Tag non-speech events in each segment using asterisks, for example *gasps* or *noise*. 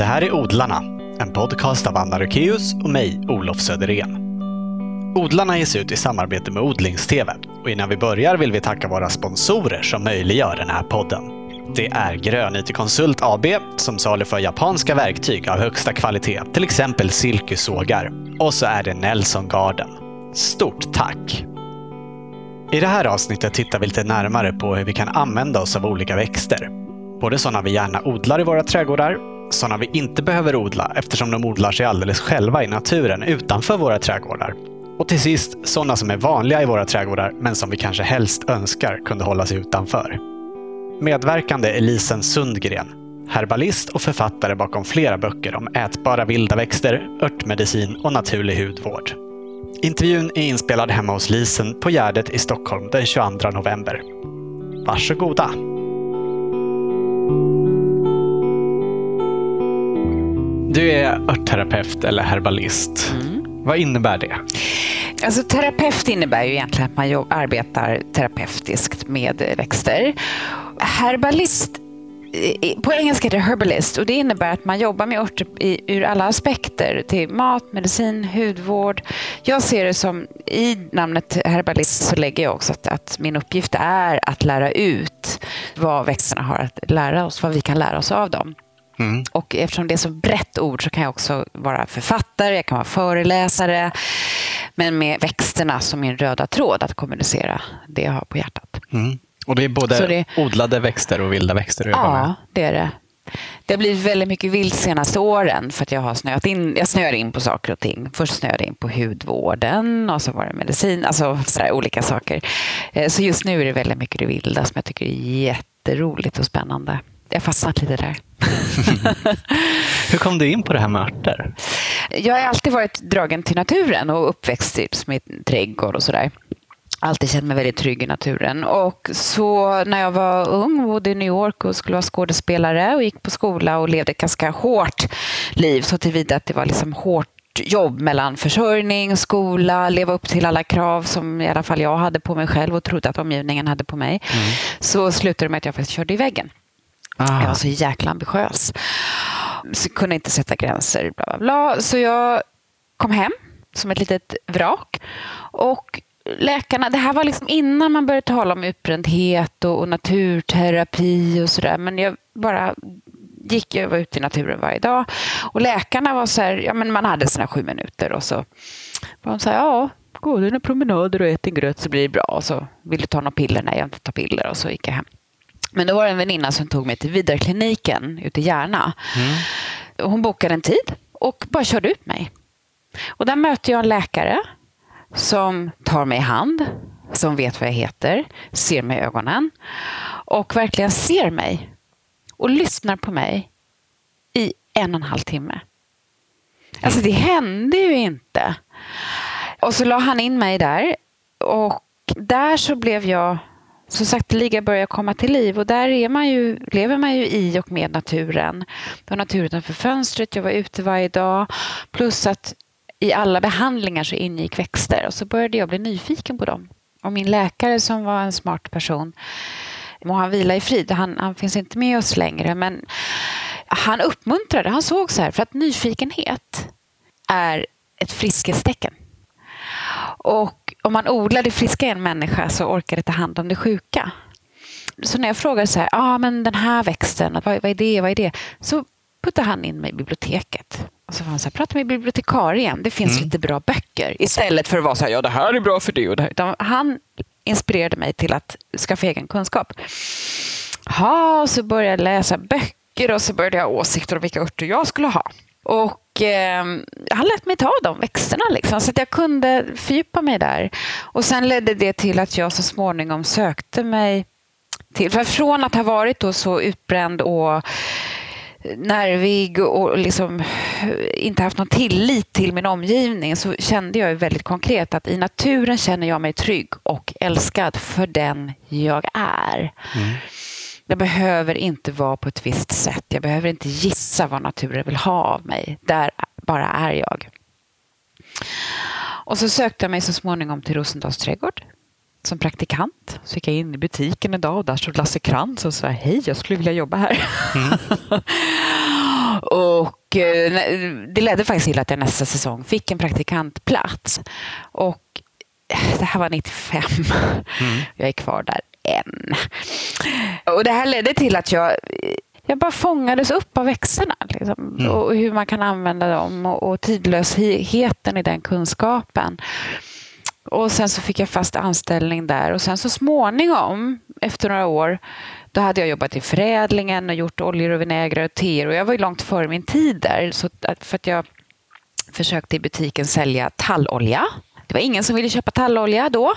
Det här är Odlarna, en podcast av Anna Rökeus och mig, Olof Söderén. Odlarna ges ut i samarbete med Odlingstv och innan vi börjar vill vi tacka våra sponsorer som möjliggör den här podden. Det är Grön IT Konsult AB som saluför japanska verktyg av högsta kvalitet, till exempel silkesågar. Och så är det Nelson Garden. Stort tack! I det här avsnittet tittar vi lite närmare på hur vi kan använda oss av olika växter. Både sådana vi gärna odlar i våra trädgårdar, sådana vi inte behöver odla eftersom de odlar sig alldeles själva i naturen utanför våra trädgårdar. Och till sist sådana som är vanliga i våra trädgårdar men som vi kanske helst önskar kunde hålla sig utanför. Medverkande är Lisen Sundgren, herbalist och författare bakom flera böcker om ätbara vilda växter, örtmedicin och naturlig hudvård. Intervjun är inspelad hemma hos Lisen på Gärdet i Stockholm den 22 november. Varsågoda! Du är örtterapeut eller herbalist. Mm. Vad innebär det? Alltså, terapeut innebär ju egentligen att man arbetar terapeutiskt med växter. Herbalist på engelska är det herbalist och det innebär att man jobbar med örter ur alla aspekter. Till mat, medicin, hudvård. Jag ser det som, i namnet herbalist så lägger jag också att, att, min uppgift är att lära ut vad växterna har att lära oss, vad vi kan lära oss av dem. Mm. Och eftersom det är så brett ord så kan jag också vara författare, jag kan vara föreläsare. Men med växterna som min röda tråd att kommunicera det jag har på hjärtat. Mm. Och det är både det, odlade växter och vilda växter Ja, det är det. Det har blivit väldigt mycket vilt senaste åren för att jag har snöat in, jag snöar in på saker och ting. Först snöade jag in på hudvården och så var det medicin, alltså sådär, olika saker. Eh, så just nu är det väldigt mycket det vilda som jag tycker är jätteroligt och spännande. Jag har fastnat lite där. *laughs* Hur kom du in på det här med örter? Jag har alltid varit dragen till naturen och uppväxt i trädgård och sådär alltid känt mig väldigt trygg i naturen. Och så när jag var ung, bodde i New York och skulle vara skådespelare och gick på skola och levde ett ganska hårt liv så tillvida att det var liksom hårt jobb mellan försörjning, skola, leva upp till alla krav som i alla fall jag hade på mig själv och trodde att omgivningen hade på mig. Mm. Så slutade det med att jag faktiskt körde i väggen. Ah. Jag var så jäkla ambitiös. Så kunde inte sätta gränser. Bla, bla, bla. Så jag kom hem som ett litet vrak och läkarna, det här var liksom innan man började tala om utbrändhet och, och naturterapi och sådär. Men jag bara gick, jag var ute i naturen varje dag. Och läkarna var så här, ja men man hade sina sju minuter och så var de så här, ja, gå dina promenader och ät din gröt så blir det bra. Och så vill du ta några piller? Nej, jag vill inte ta piller. Och så gick jag hem. Men då var det en väninna som tog mig till Vidarkliniken ute i Järna. Mm. Hon bokade en tid och bara körde ut mig. Och där mötte jag en läkare som tar mig i hand, som vet vad jag heter, ser mig i ögonen och verkligen ser mig och lyssnar på mig i en och en halv timme. Alltså det hände ju inte. Och så la han in mig där och där så blev jag så sakteliga börjar komma till liv och där är man ju, lever man ju i och med naturen. Det var natur utanför fönstret, jag var ute varje dag. Plus att i alla behandlingar så ingick växter och så började jag bli nyfiken på dem. Och min läkare som var en smart person, må han vila i frid, han, han finns inte med oss längre, men han uppmuntrade, han såg så här, för att nyfikenhet är ett friskhetstecken. Och om man odlar det friska i en människa så orkar det ta hand om det sjuka. Så när jag frågade så här, ah, men den här växten, vad, vad är det, vad är det? Så puttade han in mig i biblioteket. Och så var han så här, prata med bibliotekarien, det finns mm. lite bra böcker. Istället för att vara så här, ja det här är bra för det och det här. han inspirerade mig till att skaffa egen kunskap. Ha, och så började jag läsa böcker och så började jag ha åsikter om vilka örter jag skulle ha. Och eh, han lät mig ta de växterna liksom, så att jag kunde fördjupa mig där. Och sen ledde det till att jag så småningom sökte mig till, för från att ha varit då så utbränd och nervig och liksom inte haft någon tillit till min omgivning så kände jag väldigt konkret att i naturen känner jag mig trygg och älskad för den jag är. Mm. Jag behöver inte vara på ett visst sätt. Jag behöver inte gissa vad naturen vill ha av mig. Där bara är jag. Och så sökte jag mig så småningom till Rosendals trädgård som praktikant. Så gick jag in i butiken en dag och där stod Lasse Krantz och sa hej, jag skulle vilja jobba här. Mm. *laughs* Och eh, det ledde faktiskt till att jag nästa säsong fick en praktikantplats. Och eh, det här var 95. Mm. Jag är kvar där än. Och det här ledde till att jag jag bara fångades upp av växterna liksom, mm. och hur man kan använda dem och, och tidlösheten i den kunskapen. Och Sen så fick jag fast anställning där och sen så småningom, efter några år, då hade jag jobbat i förädlingen och gjort oljor och vinägrar och teer och jag var ju långt före min tid där. Så att, för att jag försökte i butiken sälja tallolja. Det var ingen som ville köpa tallolja då.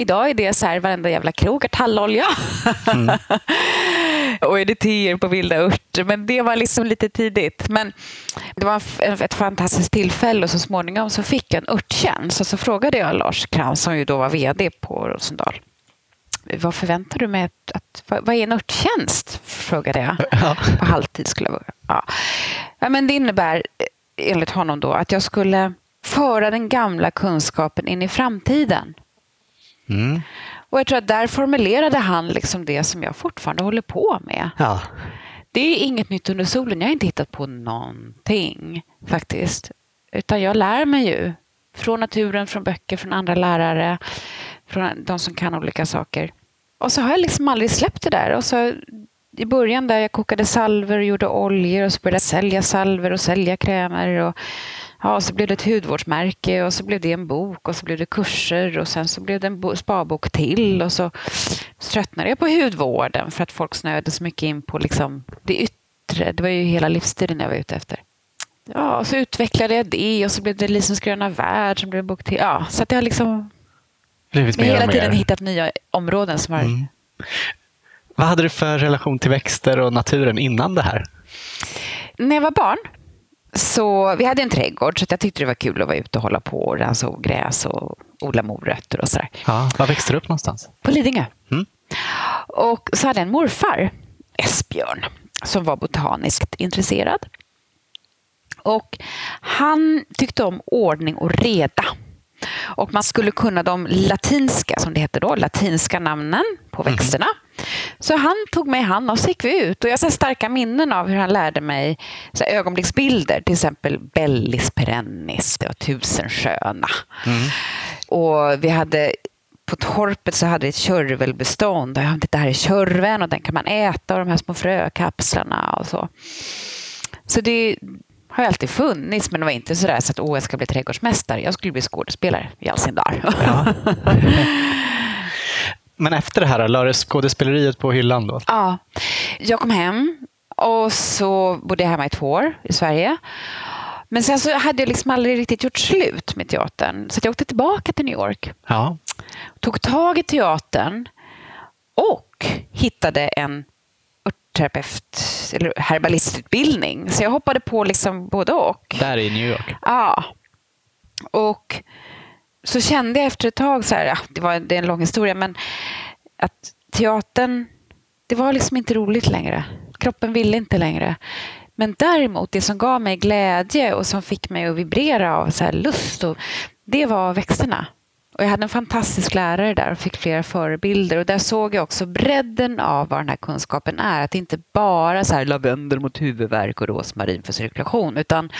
Idag är det så här, varenda jävla krog har tallolja. Mm. *laughs* och editeer på vilda örter. Men det var liksom lite tidigt. Men det var ett fantastiskt tillfälle och så småningom så fick jag en örttjänst. Och så frågade jag Lars Krantz, som ju då var vd på Rosendal. Vad förväntar du mig att, att vad är en örttjänst? Frågade jag. Ja. På halvtid skulle jag vara. Ja. ja. men det innebär enligt honom då att jag skulle föra den gamla kunskapen in i framtiden. Mm. Och jag tror att där formulerade han liksom det som jag fortfarande håller på med. Ja. Det är inget nytt under solen. Jag har inte hittat på någonting faktiskt. Utan jag lär mig ju. Från naturen, från böcker, från andra lärare, från de som kan olika saker. Och så har jag liksom aldrig släppt det där. Och så i början där jag kokade salver och gjorde oljor och så började jag sälja salver och sälja krämer. Och Ja, så blev det ett hudvårdsmärke och så blev det en bok och så blev det kurser och sen så blev det en sparbok till och så, så tröttnade jag på hudvården för att folk snöade så mycket in på liksom det yttre. Det var ju hela livsstilen jag var ute efter. Ja, och så utvecklade jag det och så blev det Lisens gröna värld som blev en bok till. Ja, så att jag har liksom Blivit mer hela tiden hittat nya områden som har... Mm. Vad hade du för relation till växter och naturen innan det här? När jag var barn så vi hade en trädgård så jag tyckte det var kul att vara ute och hålla på och rensa ogräs och odla morötter och sådär. Ja, var växte du upp någonstans? På Lidingö. Mm. Och så hade jag en morfar, Esbjörn, som var botaniskt intresserad. Och han tyckte om ordning och reda. Och man skulle kunna de latinska, som det hette då, latinska namnen på mhm. växterna. Mm. Så han tog mig hand och så gick vi ut. Och jag har starka minnen av hur han lärde mig så ögonblicksbilder. Till exempel Bellis perennis, det var tusen sköna. Mm. Och vi hade på torpet så hade vi ett körvelbestånd. Det här är körven och den kan man äta och de här små frökapslarna och så. Så det har alltid funnits, men det var inte så där så att jag ska bli trädgårdsmästare. Jag skulle bli skådespelare i all sin dar. Ja. *laughs* Men efter det här, lade skådespeleriet på hyllan då? Ja. Jag kom hem och så bodde jag hemma i två år i Sverige. Men sen så hade jag liksom aldrig riktigt gjort slut med teatern. Så jag åkte tillbaka till New York. Ja. Tog tag i teatern och hittade en örtterapeut eller herbalistutbildning. Så jag hoppade på liksom både och. Där i New York? Ja. Och så kände jag efter ett tag, så här, ja, det, var, det är en lång historia, men att teatern, det var liksom inte roligt längre. Kroppen ville inte längre. Men däremot, det som gav mig glädje och som fick mig att vibrera av så lust, och, det var växterna. Och jag hade en fantastisk lärare där och fick flera förebilder. Och där såg jag också bredden av vad den här kunskapen är. Att det inte bara så här lavendel mot huvudvärk och rosmarin för cirkulation, utan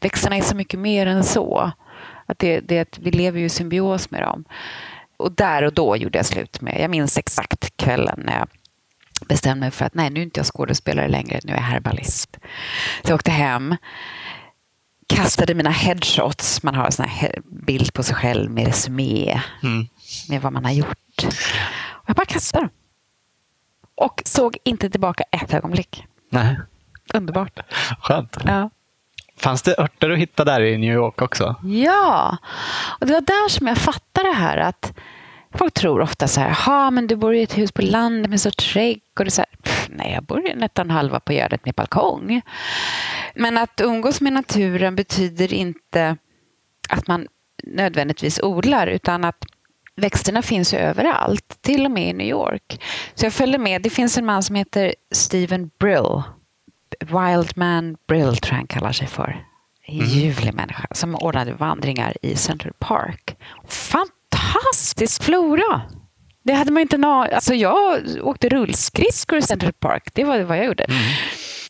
växterna är så mycket mer än så. Att det, det, vi lever ju i symbios med dem. Och där och då gjorde jag slut med, jag minns exakt kvällen när jag bestämde mig för att nej, nu är inte jag skådespelare längre, nu är jag herbalist. Så jag åkte hem, kastade mina headshots, man har en sån bild på sig själv med resumé, mm. med vad man har gjort. Och jag bara kastade dem. Och såg inte tillbaka ett ögonblick. Nej. Underbart. Skönt. Ja. Fanns det örter att hitta där i New York också? Ja, och det var där som jag fattade det här att folk tror ofta så här, men du bor i ett hus på landet med så trädgård. Så här, pff, nej, jag bor nästan halva på Gärdet med balkong. Men att umgås med naturen betyder inte att man nödvändigtvis odlar, utan att växterna finns ju överallt, till och med i New York. Så jag följde med. Det finns en man som heter Stephen Brill Wildman Brill tror jag han kallar sig för. En mm. ljuvlig människa som ordnade vandringar i Central Park. Fantastisk flora! Det hade man inte nå alltså Jag åkte rullskridskor i Central Park. Det var vad jag gjorde. Mm.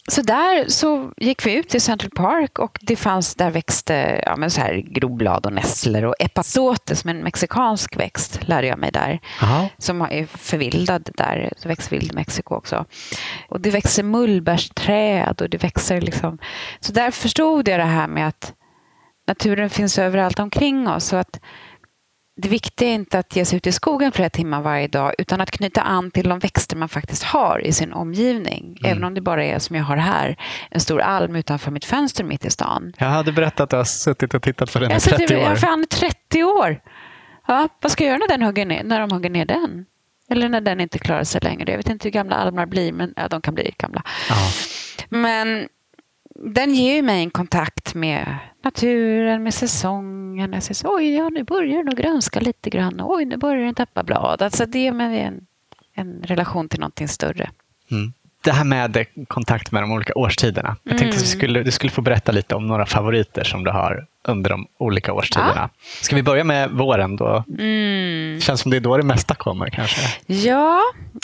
så där så gick vi ut till Central Park och det fanns, där växte ja, men så här groblad och nässlor och epazote som är en mexikansk växt lärde jag mig där. Aha. Som är förvildad där. Det växer vild i Mexiko också. Och det växer mullbärsträd och det växer liksom. Så där förstod jag det här med att naturen finns överallt omkring oss. Och att det viktiga är inte att ge sig ut i skogen flera timmar varje dag utan att knyta an till de växter man faktiskt har i sin omgivning. Mm. Även om det bara är som jag har här, en stor alm utanför mitt fönster mitt i stan. Jag hade berättat att du har suttit och tittat på den i 30 år. Jag fan 30 år! Ja, vad ska jag göra när, den hugger ner, när de hugger ner den? Eller när den inte klarar sig längre. Jag vet inte hur gamla almar blir, men ja, de kan bli gamla. Aha. Men den ger ju mig en kontakt med naturen, med säsongen. Jag säger, Oj, ja, nu börjar den grönska lite grann. Oj, nu börjar den tappa blad. Alltså det är en, en relation till någonting större. Mm. Det här med kontakt med de olika årstiderna. Jag tänkte att du mm. skulle, du skulle få berätta lite om några favoriter som du har under de olika årstiderna. Ja. Ska vi börja med våren då? Mm. känns som det är då det mesta kommer kanske. Ja,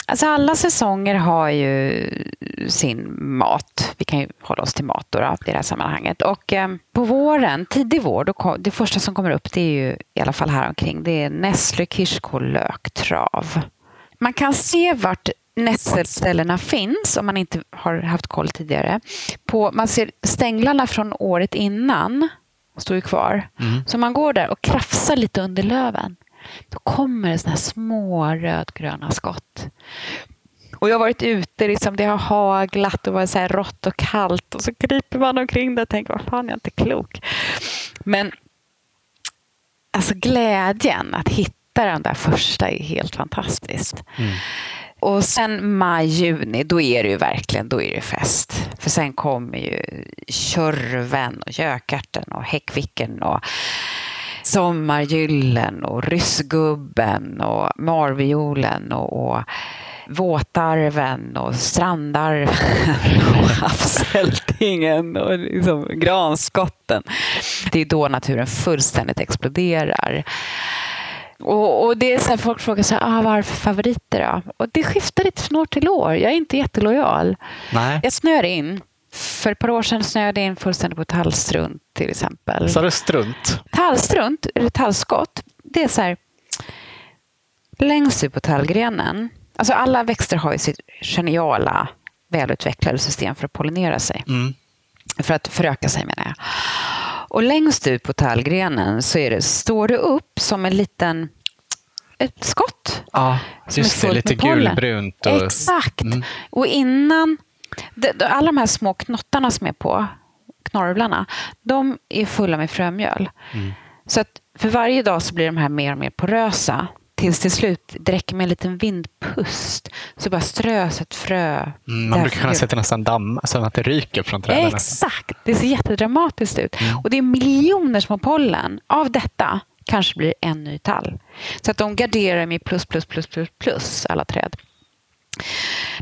alltså alla säsonger har ju sin mat. Vi kan ju hålla oss till mat då, då i det här sammanhanget. Och eh, på våren, tidig vår, då det första som kommer upp det är ju i alla fall här omkring, det är nässlor, kirskål, löktrav. Man kan se vart nässelställena finns, om man inte har haft koll tidigare. På, man ser stänglarna från året innan står ju kvar. Mm. Så man går där och krafsar lite under löven. Då kommer det såna här små rödgröna skott. Och jag har varit ute, liksom, det har haglat och varit så här rått och kallt och så kryper man omkring där och tänker, vad fan, jag är inte klok. Men alltså glädjen att hitta den där första är helt fantastiskt. Mm. Och sen maj, juni, då är det ju verkligen då är det fest. För sen kommer ju körven och gökärten och häckvicken och sommargyllen och ryssgubben och marviolen och, och våtarven och strandarven och *laughs* havsältingen och liksom granskotten. Det är då naturen fullständigt exploderar. Och, och, det är så här, folk frågar så här, ah, varför favoriter då? Och det skiftar lite från år till år. Jag är inte jättelojal. Nej. Jag snöar in. För ett par år sedan snöade jag in fullständigt på tallstrunt till exempel. Sa du strunt? Tallstrunt, eller tallskott, det är så här längst ut på tallgrenen. Alltså alla växter har ju sitt geniala välutvecklade system för att pollinera sig. Mm. För att föröka sig menar jag. Och längst ut på tallgrenen så är det, står det upp som en liten ett skott. Ja, just det. Lite gulbrunt. Och... Exakt. Mm. Och innan... Alla de här små knottarna som är på, knorvlarna, de är fulla med frömjöl. Mm. Så att för varje dag så blir de här mer och mer porösa tills till slut det räcker med en liten vindpust så bara strös ett frö. Mm, man brukar kunna se att det nästan dammar, så att det ryker från träden. Exakt, det ser jättedramatiskt ut. Mm. Och det är miljoner små pollen. Av detta kanske blir en ny tall. Så att de garderar med plus, plus, plus, plus, plus alla träd.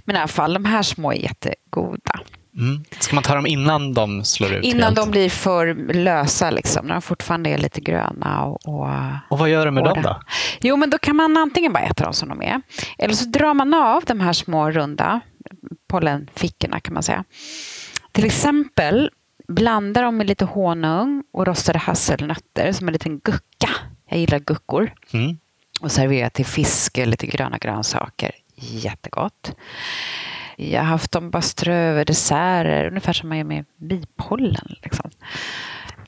Men i alla fall, de här små är jättegoda. Mm. Ska man ta dem innan de slår ut? Innan helt? de blir för lösa, liksom, när de fortfarande är lite gröna. Och, och, och vad gör du med dem då? Jo, men då kan man antingen bara äta dem som de är, eller så drar man av de här små runda pollenfickorna kan man säga. Till exempel blanda dem med lite honung och rostade hasselnötter som en liten gucka. Jag gillar guckor. Mm. Och servera till fisk eller till gröna grönsaker. Jättegott. Jag har haft dem bara strö över desserter, ungefär som man gör med bipollen. Liksom.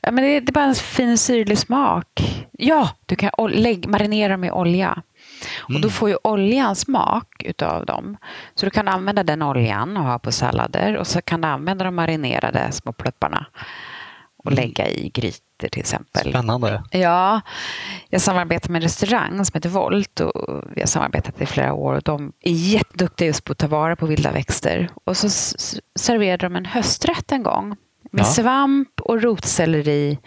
Ja, men det, det, är bara en fin syrlig smak. Ja, du kan marinera med olja. Mm. Och Då mm. får ju oljan smak utav dem. Så du kan använda den oljan och ha på sallader och så kan du använda de marinerade små plupparna och mm. lägga i grytor till exempel. Spännande. Ja, jag samarbetar med en restaurang som heter Volt och vi har samarbetat i flera år och de är jätteduktiga just på att ta vara på vilda växter. Och så serverade de en hösträtt en gång med ja. svamp och rotselleri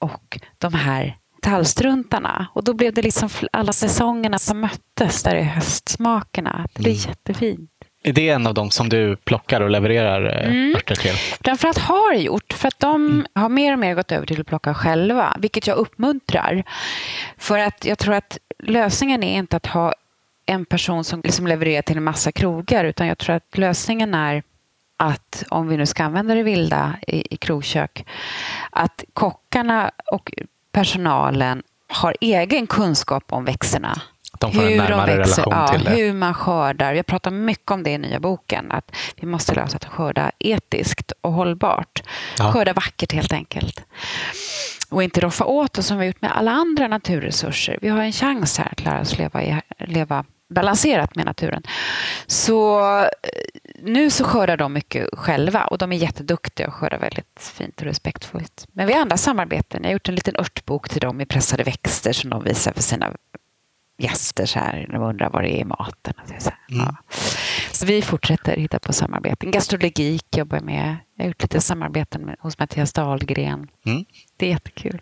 och de här tallstruntarna. Och då blev det liksom alla säsongerna som möttes där i höstsmakerna. Det blev mm. jättefint. Är det en av dem som du plockar och levererar eh, mm. örter till? Framförallt har jag gjort, för att de mm. har mer och mer gått över till att plocka själva, vilket jag uppmuntrar. För att jag tror att lösningen är inte att ha en person som liksom levererar till en massa krogar, utan jag tror att lösningen är att om vi nu ska använda det vilda i, i krogkök, att kockarna och personalen har egen kunskap om växterna. De får en närmare relation ja, till det. Hur man skördar. Jag pratar mycket om det i nya boken. Att vi måste lära oss att skörda etiskt och hållbart. Ja. Skörda vackert helt enkelt. Och inte roffa åt oss som vi har gjort med alla andra naturresurser. Vi har en chans här att lära oss leva, i, leva balanserat med naturen. Så eh, nu så skördar de mycket själva och de är jätteduktiga och skördar väldigt fint och respektfullt. Men vi har andra samarbeten. Jag har gjort en liten örtbok till dem i pressade växter som de visar för sina gäster så här, de undrar vad det är i maten. Och så, Mm. ja. så vi fortsätter hitta på samarbeten. Gastrologik jobbar jag med. Jag har gjort lite samarbeten med, hos Mattias Dahlgren. Mm. Det är jättekul.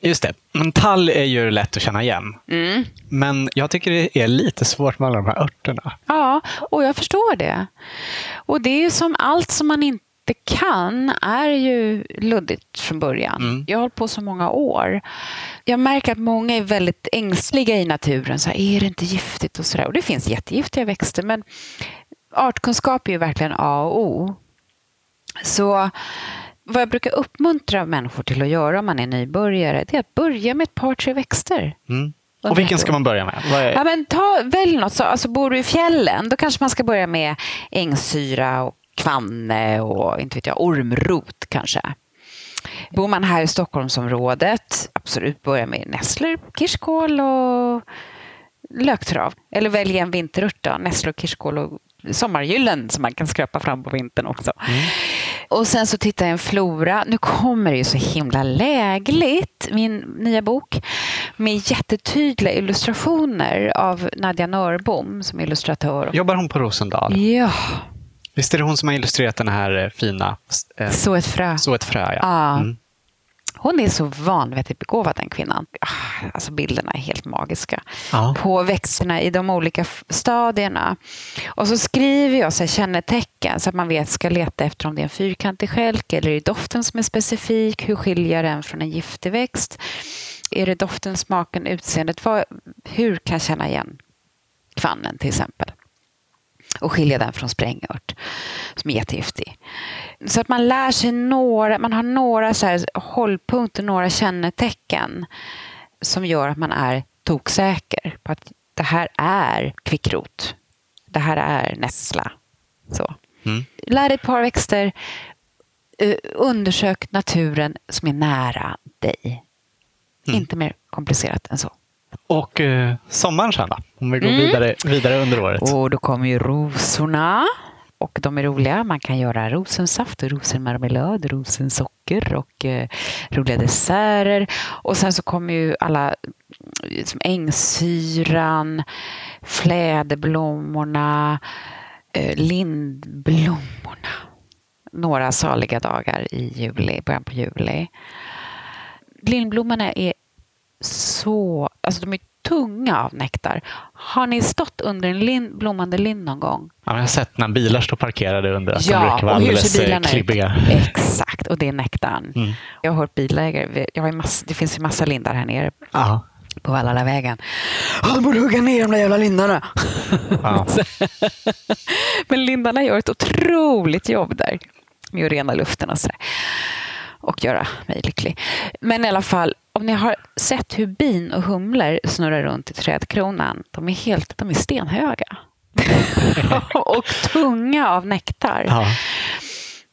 Just det. Men tall är ju lätt att känna igen. Mm. Men jag tycker det är lite svårt med alla de här örterna. Ja, och jag förstår det. Och det är ju som allt som man inte kan är ju luddigt från början. Mm. Jag har hållit på så många år. Jag märker att många är väldigt ängsliga i naturen. Så här, är det inte giftigt? Och, så där. och det finns jättegiftiga växter, men artkunskap är ju verkligen A och O. Så vad jag brukar uppmuntra människor till att göra om man är nybörjare, det är att börja med ett par, tre växter. Mm. Och vilken ska man börja med? Ja, men ta, välj något. Så, alltså, bor du i fjällen, då kanske man ska börja med ängsyra och kvanne och inte vet jag, ormrot kanske. Bor man här i Stockholmsområdet, absolut börja med nässlor, kirskål och löktrav. Eller välj en vinterört då, nässlor, kirskål och sommargyllen som man kan skrapa fram på vintern också. Och sen så tittar jag en flora. Nu kommer det ju så himla lägligt, min nya bok, med jättetydliga illustrationer av Nadja Nörbom som illustratör. Jobbar hon på Rosendal? Ja, Visst är det hon som har illustrerat den här eh, fina eh, så ett frö. Så ett frö? Ja. Ja. Mm. Hon är så vanvettigt begåvad den kvinnan. Ah, Alltså bilderna är helt magiska. Ja. På växterna i de olika stadierna. Och så skriver jag så här kännetecken så att man vet ska leta efter om det är en fyrkantig stjälk eller är det doften som är specifik. Hur skiljer den från en giftig växt? Är det doften, smaken, utseendet? Vad, hur kan jag känna igen kvannen till exempel? Och skilja den från sprängört som är jättegiftig. Så att man lär sig några, man har några så här hållpunkter, några kännetecken som gör att man är toksäker på att det här är kvickrot. Det här är nässla. Så. Mm. Lär dig ett par växter. eh, Undersök naturen som är nära dig. Mm. Inte mer komplicerat än så. Och eh, sommaren sen då? Om vi går Mm. vidare, vidare under året. Och då kommer ju rosorna. Och de är roliga. Man kan göra rosensaft, och rosenmarmelad, rosensocker och eh, roliga desserter. Och sen så kommer ju alla eh, som ängsyran, fläderblommorna, eh, lindblommorna. Några saliga dagar i juli, början på juli. Lindblommorna är så... Alltså de är tunga av nektar. Har ni stått under en lin, blommande lind någon gång? Ja, jag har sett när bilar står parkerade under att de Ja, brukar vara och hur alldeles ser eh, bilarna klibbiga. ut? Exakt, och det är nektarn. Mm. Jag har hört bilägare, jag har massa, det finns ju massa lindar här nere Ja. på Vallalavägen. De borde hugga ner de där jävla lindarna. Ja. *laughs* Men lindarna gör ett otroligt jobb där med att rena luften och sådär. Och göra mig lycklig. Men i alla fall, om ni har sett hur bin och humlor snurrar runt i trädkronan. De är, helt, de är stenhöga. *laughs* och tunga av nektar. Ja.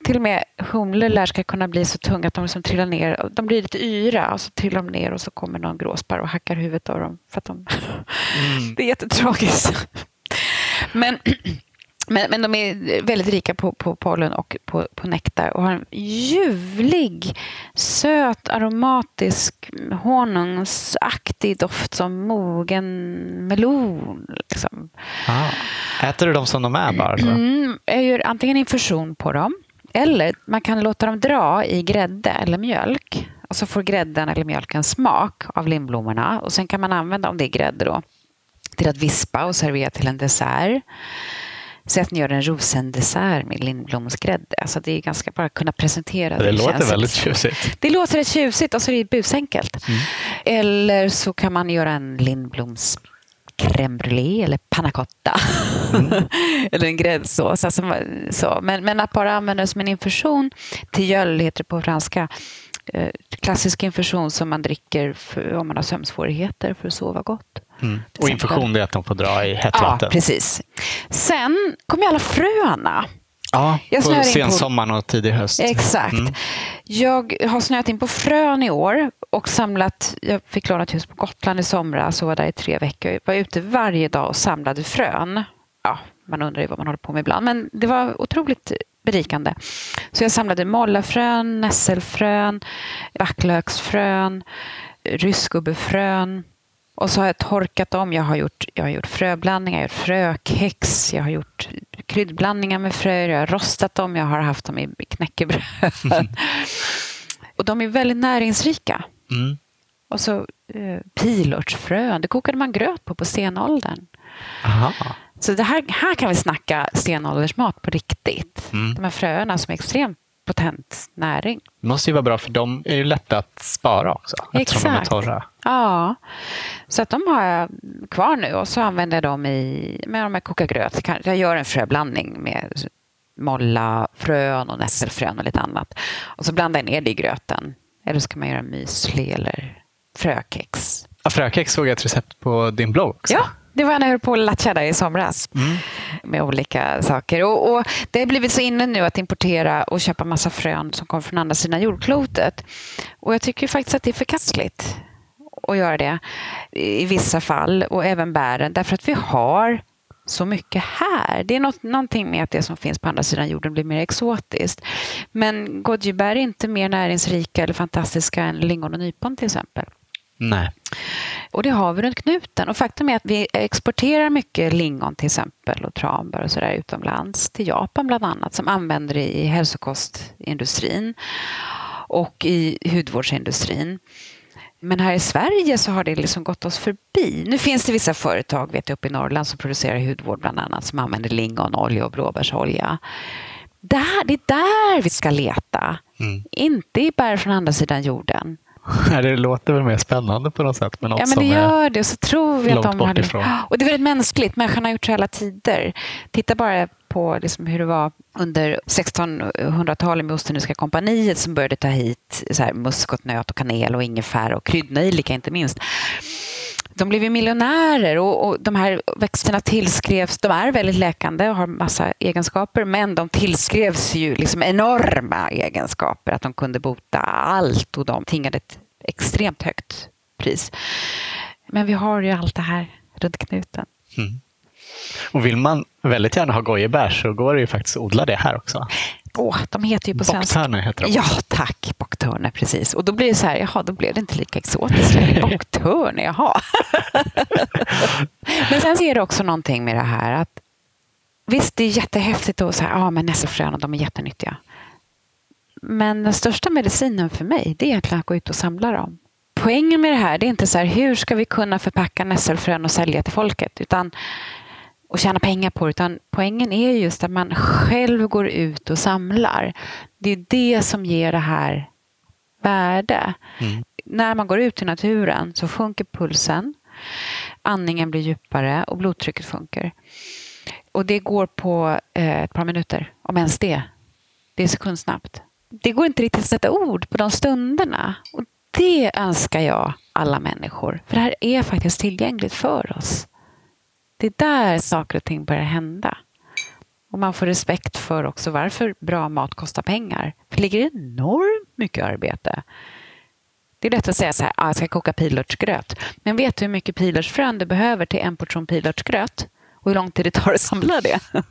Till och med humlor lär ska kunna bli så tunga att de liksom trillar ner. De blir lite yra och så trillar de ner och så kommer någon gråsparv och hackar huvudet av dem. För de... Mm. *laughs* Det är jättetragiskt. Men, men, men de är väldigt rika på, på pollen och på, på nektar och har en ljuvlig, söt, aromatisk, honungsaktig doft som mogen melon. Liksom. Ja. Äter du dem som de är bara? Mm, jag gör antingen infusion på dem eller man kan låta dem dra i grädde eller mjölk. Och så får grädden eller mjölken smak av lindblommorna. Och sen kan man använda, om det är grädde då, till att vispa och servera till en dessert. Säg att ni gör en rosendessert med lindblomsgrädde. Alltså det är ganska bara att kunna presentera Det låter känns- väldigt tjusigt. det låter rätt tjusigt och så är det busenkelt. Eller så kan man göra en crème brûlée eller panna cotta. Mm. *laughs* eller en gräddsås. Alltså, så. Men, men att bara använda det som en infusion, tilleul heter det på franska, eh, klassisk infusion som man dricker för, om man har sömnsvårigheter för att sova gott. Mm. Och infusion är att de får dra i hett ja, vatten? precis. Sen kommer alla fröna. Ja, jag på sensommaren och tidig höst. Exakt. Mm. Jag har snöat in på frön i år och samlat, jag fick låna ett hus på Gotland i somras och var där i tre veckor. Jag var ute varje dag och samlade frön. Ja, man undrar ju vad man håller på med ibland, men det var otroligt berikande. Så jag samlade mollafrön, nässelfrön, backlöksfrön, ryssgubbefrön, och så har jag torkat dem. Jag har gjort, jag har gjort fröblandningar, jag har gjort frökex, jag har gjort kryddblandningar med fröer, jag har rostat dem, jag har haft dem i knäckebröd. *laughs* och de är väldigt näringsrika. Mm. Och så eh, pilörtsfrön, det kokade man gröt på på stenåldern. Aha. Så det här, här kan vi snacka stenåldersmat på riktigt. Mm. De här fröerna som är extremt potent näring. Det måste ju vara bra för de är ju lätta att spara också. Exakt. De är torra. Ja, så att de har jag kvar nu och så använder jag dem i, med de här koka gröt. Jag gör en fröblandning med molla, frön och nässelfrön och lite annat. Och så blandar jag ner det i gröten. Eller så kan man göra müsli eller frökex. Ja, frökex såg jag ett recept på din blogg också. Ja, det var när jag höll på latcha där i somras mm. med olika saker. Och, och, Det har blivit så inne nu att importera och köpa massa frön som kommer från andra sidan jordklotet. Och jag tycker faktiskt att det är förkastligt att göra det i vissa fall och även bären därför att vi har så mycket här. Det är något, någonting med att det som finns på andra sidan jorden blir mer exotiskt. Men goji-bär är inte mer näringsrika eller fantastiska än lingon och nypon till exempel. Nej. Och det har vi runt knuten. Och faktum är att vi exporterar mycket lingon till exempel och tranbär och sådär utomlands. Till Japan bland annat som använder det i hälsokostindustrin och i hudvårdsindustrin. Men här i Sverige så har det liksom gått oss förbi. Nu finns det vissa företag vet jag, uppe i Norrland som producerar hudvård bland annat som använder lingonolja och blåbärsolja. Där, det är där vi ska leta. Mm. Inte i bär från andra sidan jorden. *laughs* det låter väl mer spännande på något sätt. Men något ja, men det gör det. Så tror vi att de har det. Och det är väldigt mänskligt. Människan har gjort så hela tider. Titta bara på liksom hur det var under 1600-talet med Ostindiska kompaniet som började ta hit så här, muskotnöt och kanel och ingefära och kryddnejlika inte minst. De blev ju miljonärer och, och, de här växterna tillskrevs, de är väldigt läkande och har massa egenskaper men de tillskrevs ju liksom enorma egenskaper, att de kunde bota allt och de tingade ett extremt högt pris. Men vi har ju allt det här runt knuten. Mm. Och vill man väldigt gärna ha gojebär så går det ju faktiskt att odla det här också. Åh, de heter ju på svenska. Bocktörne heter de. Ja, tack. Bocktörne, precis. Och då blir det så här, jaha, då blev det inte lika exotiskt *laughs* Bocktörne, jaha. *laughs* men sen är det också någonting med det här att visst, det är jättehäftigt att säga, ja, men nässelfröna, de är jättenyttiga. Men den största medicinen för mig, det är egentligen att gå ut och samla dem. Poängen med det här, det är inte så här, hur ska vi kunna förpacka nässelfrön och sälja till folket, utan och tjäna pengar på det, utan poängen är just att man själv går ut och samlar. Det är det som ger det här värde. Mm. När man går ut i naturen så sjunker pulsen, andningen blir djupare och blodtrycket sjunker. Och det går på eh, ett par minuter, om ens det. Det är sekundsnabbt. Det går inte riktigt att sätta ord på de stunderna. Och det önskar jag alla människor, för det här är faktiskt tillgängligt för oss. Det är där saker och ting börjar hända. Och man får respekt för också varför bra mat kostar pengar. För det ligger enormt mycket arbete. Det är lätt att säga så här, ah, jag ska koka pilörtsgröt. Men vet du hur mycket pilörtsfrön du behöver till en portion pilörtsgröt? Och hur lång tid det tar att samla det? *laughs*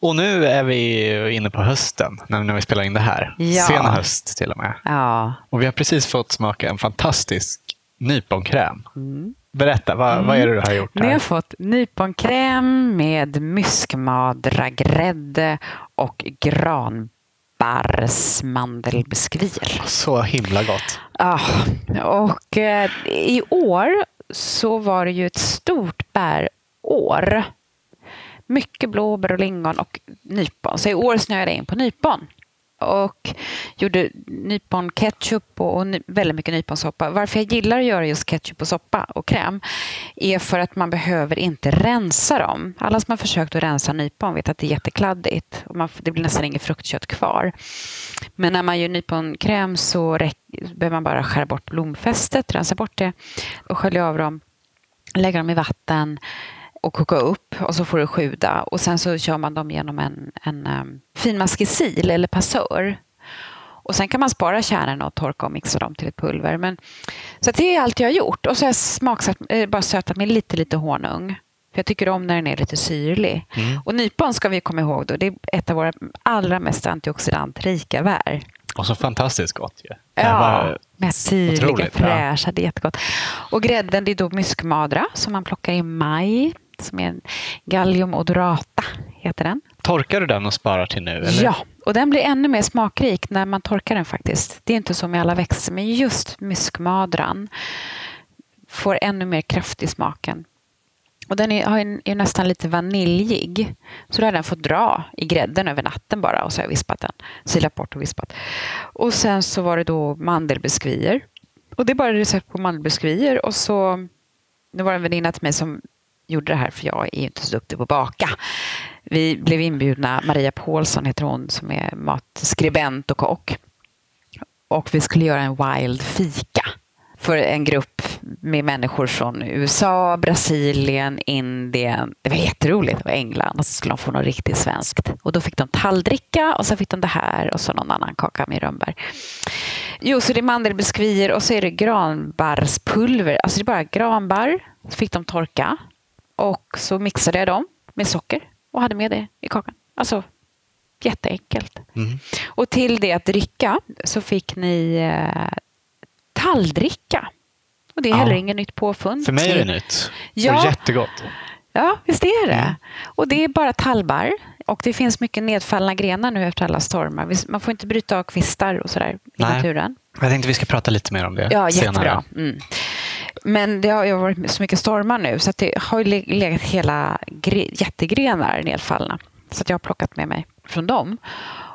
och nu är vi inne på hösten, när vi spelar in det här. Ja. Sen höst till och med. Ja. Och vi har precis fått smaka en fantastisk nyponkräm. Mm. Berätta, vad, mm. vad är det du har gjort? Här? Ni har fått nyponkräm med myskmadragrädde och granbarrsmandelbiskvier. Så himla gott. Ja, och eh, i år så var det ju ett stort bärår. Mycket blåbär och lingon och nypon. Så i år snöade jag in på nypon och gjorde nyponketchup och, och väldigt mycket nyponsoppa. Varför jag gillar att göra just ketchup och soppa och kräm är för att man behöver inte rensa dem. Alla som har försökt att rensa nypon vet att det är jättekladdigt och man, det blir nästan inget fruktkött kvar. Men när man gör nyponkräm så behöver man bara skära bort blomfästet, rensa bort det och skölja av dem, lägga dem i vatten och koka upp och så får det sjuda. Och sen så kör man dem genom en, en um, finmaskig sil eller passör. Och sen kan man spara kärnen och torka och mixa dem till ett pulver. Men, så det är allt jag har gjort. Och så har jag smaksatt, eh, bara sötat med lite, lite honung. För jag tycker om när den är lite syrlig. Mm. Och nypon ska vi komma ihåg, då, det är ett av våra allra mest antioxidantrika bär. Och så fantastiskt gott ju. Ja, med syrliga, fräscha. Ja. Det är jättegott. Och grädden, det är då myskmadra som man plockar i maj som är en Gallium odorata. Heter den. Torkar du den och sparar till nu? Eller? Ja, och den blir ännu mer smakrik när man torkar den faktiskt. Det är inte så med alla växter, men just myskmadran får ännu mer kraft i smaken. Och den är, är, nästan lite vaniljig. Så då har den fått dra i grädden över natten bara och så har jag vispat den. Silat bort och vispat. Och sen så var det då mandelbiskvier. Och det är bara recept på mandelbiskvier och så det var en väninna till mig som gjorde det här, för jag är inte så duktig på att baka. Vi blev inbjudna, Maria Paulsson heter hon, som är matskribent och kock. Och vi skulle göra en wild fika för en grupp med människor från USA, Brasilien, Indien. Det var jätteroligt. Det var England. Och så skulle de få något riktigt svenskt. Och då fick de talldricka och så fick de det här och så någon annan kaka med rönnbär. Jo, så det är mandelbiskvier och så är det granbarrspulver. Alltså det är bara granbarr. Så fick de torka och så mixade jag dem med socker och hade med det i kakan. Alltså jätteenkelt. Mm. Och till det att dricka så fick ni eh, talldricka. Och det är ja. heller inget nytt påfund. För mig är det nytt. Ja. Och jättegott. Ja, visst är det. Mm. Och det är bara tallbar. Och det finns mycket nedfallna grenar nu efter alla stormar. Man får inte bryta av kvistar och sådär i Nej. naturen. Jag tänkte vi ska prata lite mer om det ja, senare. Jättebra. Mm. Men det har ju varit så mycket stormar nu så att det har legat hela jättegrenar nedfallna. Så att jag har plockat med mig från dem.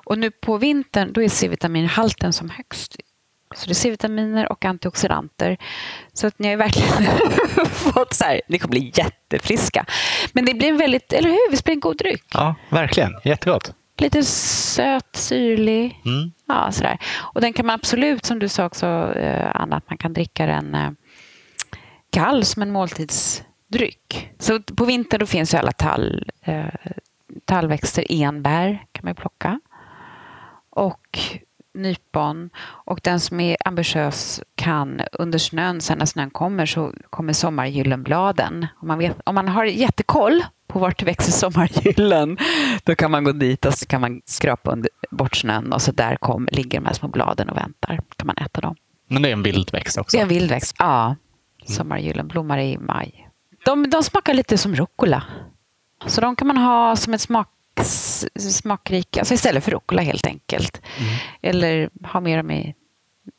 Och nu på vintern då är C-vitaminhalten som högst. Så det är C-vitaminer och antioxidanter. Så att ni har verkligen *laughs* fått så här, ni kommer bli jättefriska. Men det blir en väldigt, eller hur? Det blir en god dryck. Ja, verkligen. Jättegott. Lite söt, syrlig. Mm. Ja, sådär. Och den kan man absolut, som du sa också, eh, Anna, att man kan dricka den eh, kall som en måltidsdryck. Så på vintern då finns ju alla tall, eh, tallväxter. Enbär kan man plocka. Och nypon. Och den som är ambitiös kan under snön, sen när snön kommer, så kommer sommargyllenbladen. Om man, vet, om man har jättekoll på vart växer sommargyllen, då kan man gå dit och så kan man skrapa under, bort snön och så där kom, ligger de här små bladen och väntar. kan man äta dem. Men det är en vildväxt också? Det är en vildväxt, ja. Sommargyllen blommar i maj. De, de smakar lite som rucola. Så de kan man ha som ett smak, smakrika, alltså istället för rucola helt enkelt. Mm. Eller ha med dem i,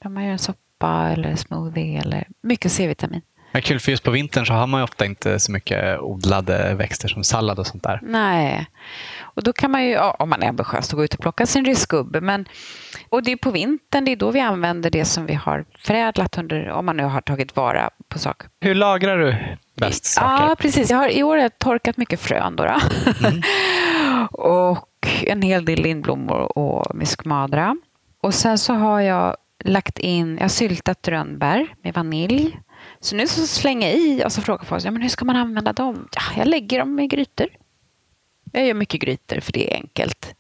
om man gör en soppa eller smoothie eller mycket C-vitamin. Men kul, för just på vintern så har man ofta inte så mycket odlade växter som sallad och sånt där. Nej, och då kan man ju, om man är ambitiös, gå ut och plocka sin riskgubbe. Men, och det är på vintern, det är då vi använder det som vi har förädlat under, om man nu har tagit vara på saker. Hur lagrar du bäst saker? Ja, precis. Jag har, I år har jag torkat mycket frön. Då, då. Mm. *laughs* och en hel del lindblommor och myskmadra. Och sen så har jag lagt in, jag har syltat rönnbär med vanilj så nu så slänger jag i och så frågar folk ja, men hur ska man använda dem. Ja, jag lägger dem i grytor. Jag gör mycket grytor för det är enkelt.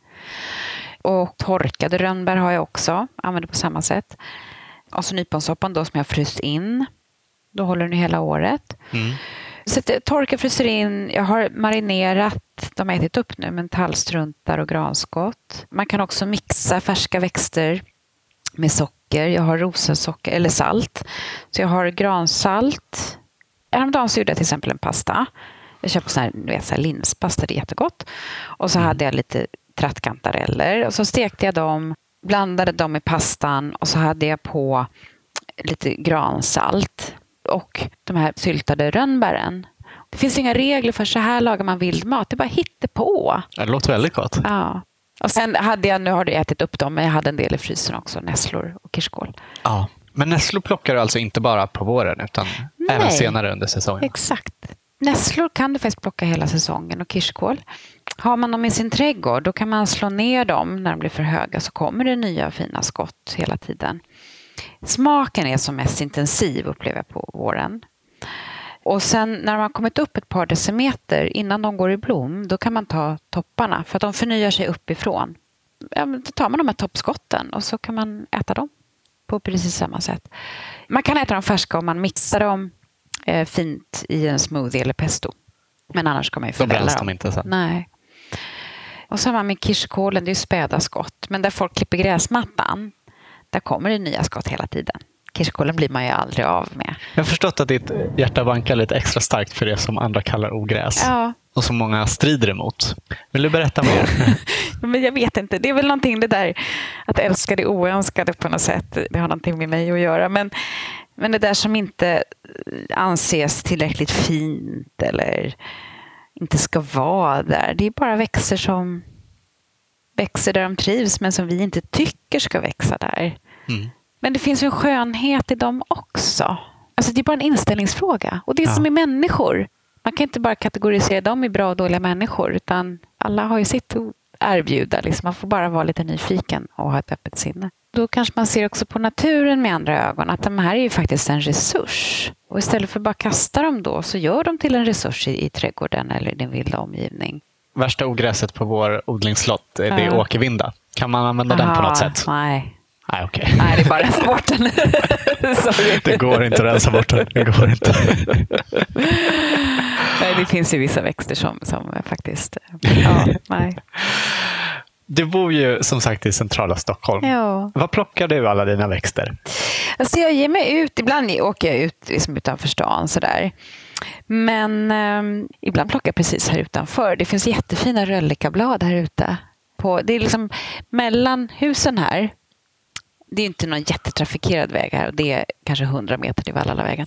Och torkade rönnbär har jag också. Använder på samma sätt. Och så nyponsoppan då som jag har fryst in. Då håller den hela året. Mm. Så torka, fryser in. Jag har marinerat, de har ätit upp nu, men tallstruntar och granskott. Man kan också mixa färska växter med socker socker, jag har rosensocker eller salt. Så jag har gransalt. Häromdagen så gjorde jag till exempel en pasta. Jag köpte sån här, vet, så här linspasta, det är jättegott. Och så mm. hade jag lite trattkantareller och så stekte jag dem, blandade dem i pastan och så hade jag på lite gransalt och de här syltade rönnbären. Det finns inga regler för så här lagar man vild mat. Det är bara hittepå. Det låter väldigt gott. Ja. Och sen hade jag, nu har du ätit upp dem, men jag hade en del i frysen också. Nässlor och kirskål. Ja. Men nässlor plockar du alltså inte bara på våren utan Nej. även senare under säsongen? Exakt. Nässlor kan du faktiskt plocka hela säsongen och kirskål. Har man dem i sin trädgård då kan man slå ner dem när de blir för höga så kommer det nya fina skott hela tiden. Smaken är som mest intensiv upplever jag på våren. Och sen när de har kommit upp ett par decimeter innan de går i blom då kan man ta topparna för att de förnyar sig uppifrån. Ja, då tar man de här toppskotten och så kan man äta dem på precis samma sätt. Man kan äta dem färska om man mixar dem eh, fint i en smoothie eller pesto. Men annars ska man ju Då fördela bränns dem. de inte sen? Nej. Och samma med kirskålen, det är ju späda skott. Men där folk klipper gräsmattan, där kommer det nya skott hela tiden. Kirskålen blir man ju aldrig av med. Jag har förstått att ditt hjärta bankar lite extra starkt för det som andra kallar ogräs. Ja, Och som många strider emot. Vill du berätta mer? *laughs* men jag vet inte. Det är väl någonting det där att älska det oönskade på något sätt. Det har någonting med mig att göra. Men, men det där som inte anses tillräckligt fint eller inte ska vara där. Det är bara växter som växer där de trivs men som vi inte tycker ska växa där. Mm. Men det finns ju en skönhet i dem också. Alltså det är bara en inställningsfråga. Och det är Ja. som i människor. Man kan inte bara kategorisera dem i bra och dåliga människor. Utan alla har ju sitt att erbjuda. Liksom. Man får bara vara lite nyfiken och ha ett öppet sinne. Då kanske man ser också på naturen med andra ögon. Att de här är ju faktiskt en resurs. Och istället för att bara kasta dem då så gör de till en resurs i, i trädgården eller i din vilda omgivning. Värsta ogräset på vår odlingslott är det Ja. åkervinda. Kan man använda den på något sätt? Nej, Nej, okej. nej det är bara att rensa bort den. *laughs* Det går inte att rensa bort det. Det går inte. Nej, det finns ju vissa växter som, som faktiskt... Ja, nej. Du bor ju som sagt i centrala Stockholm. Ja. Var plockar du alla dina växter? Alltså jag ger mig ut, ibland åker jag ut liksom utanför stan sådär. Men eh, ibland plockar jag precis här utanför. Det finns jättefina röllikablad här ute. På, det är liksom mellan husen här. Det är inte någon jättetrafikerad väg här. och Det är kanske 100 meter till Vallalavägen.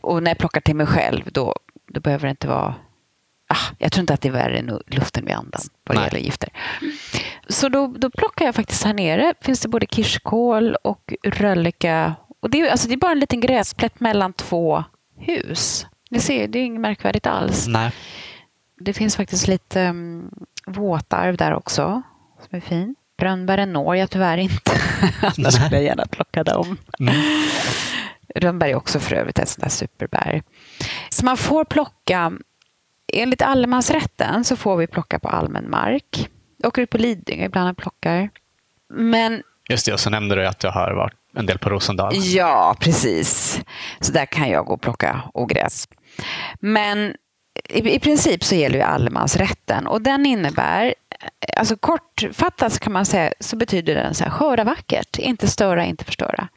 Och när jag plockar till mig själv då, då behöver det inte vara... Ah, jag tror inte att det är värre än luften vi andas vad det gäller gifter. Så då, då plockar jag faktiskt här nere. finns det både kirskål och röllika. Och det, är, alltså det är bara en liten gräsplätt mellan två hus. Ni ser, det är inget märkvärdigt alls. Nej. Det finns faktiskt lite um, våtarv där också, som är fin. Rönnbären når jag tyvärr inte. *laughs* Annars skulle jag gärna plocka dem. Mm. Rönnbär är också för övrigt ett sånt där superbär. Så man får plocka, enligt allemansrätten så får vi plocka på allmän mark. Jag åker ut på Lidingö ibland och plockar. Men Just det, och så nämnde du att du har varit en del på Rosendal. Ja, precis. Så där kan jag gå och plocka ogräs. Men i, i princip så gäller ju allemansrätten och den innebär, alltså kortfattat kan man säga, så betyder den så här, skörda vackert, inte störa, inte förstöra.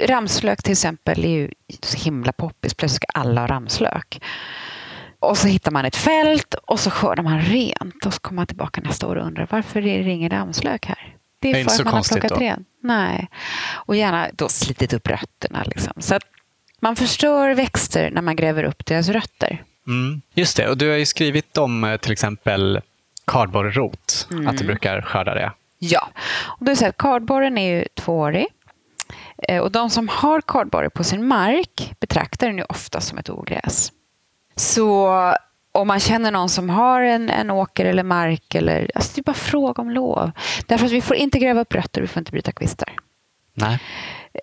Ramslök till exempel är ju så himla poppis, plötsligt ska alla ha ramslök. Och så hittar man ett fält och så skördar man rent och så kommer man tillbaka nästa år och undrar varför är det ingen ramslök här? Det är Det är inte för att man har plockat då. rent. Nej. Och gärna då slitit upp rötterna. Liksom. Så man förstör växter när man gräver upp deras rötter. Mm. Just det, och du har ju skrivit om eh, till exempel kardborrerot, Mm. att du brukar skörda det. Ja. Och det så här, kardborren är ju tvåårig. Eh, Och de som har kardborre på sin mark betraktar den ju ofta som ett ogräs. Så om man känner någon som har en, en åker eller mark, eller, alltså det är bara fråga om lov. Därför att vi får inte gräva upp rötter, vi får inte bryta kvistar. Nej.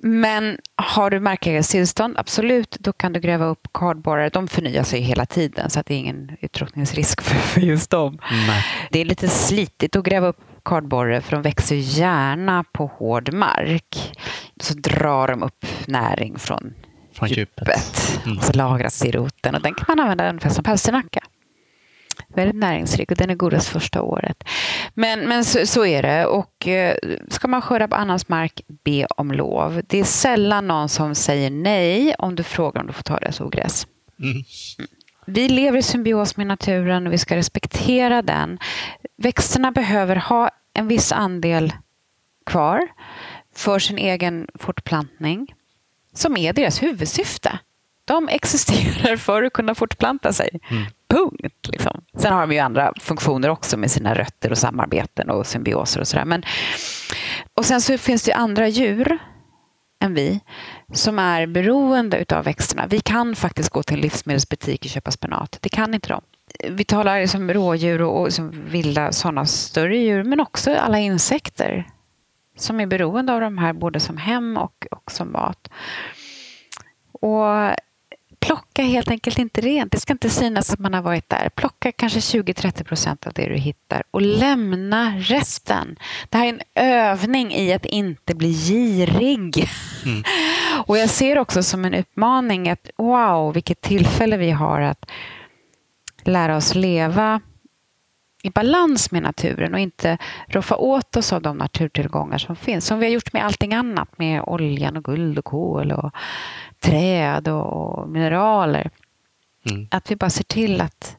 Men har du markägares tillstånd, absolut, då kan du gräva upp kardborrar. De förnyar sig hela tiden så att det är ingen utrotningsrisk för, för just dem. Nej. Det är lite slitigt att gräva upp kardborre för de växer gärna på hård mark. Så drar de upp näring från, Från djupet. djupet. Mm. Och så lagras i roten och den kan man använda ungefär som palsternacka. Väldigt näringsrik och den är godast första året. Men, men så, så är det. Och eh, ska man skörda på annans mark, be om lov. Det är sällan någon som säger nej om du frågar om du får ta deras ogräs. Mm. Vi lever i symbios med naturen och vi ska respektera den. Växterna behöver ha en viss andel kvar för sin egen fortplantning som är deras huvudsyfte. De existerar för att kunna fortplanta sig. Mm. Punkt. Liksom. Sen har de ju andra funktioner också med sina rötter och samarbeten och symbioser och sådär. Men, och sen så finns det andra djur än vi som är beroende av växterna. Vi kan faktiskt gå till en livsmedelsbutik och köpa spenat. Det kan inte de. Vi talar liksom rådjur och, och som vilda sådana större djur, men också alla insekter som är beroende av de här både som hem och, och som mat. Och plocka helt enkelt inte rent. Det ska inte synas att man har varit där. Plocka kanske 20-30 procent av det du hittar och lämna resten. Det här är en övning i att inte bli girig. Mm. *laughs* och jag ser också som en utmaning att wow, vilket tillfälle vi har att lära oss leva i balans med naturen och inte roffa åt oss av de naturtillgångar som finns. Som vi har gjort med allting annat, med oljan och guld och kol och träd och mineraler. Mm. Att vi bara ser till att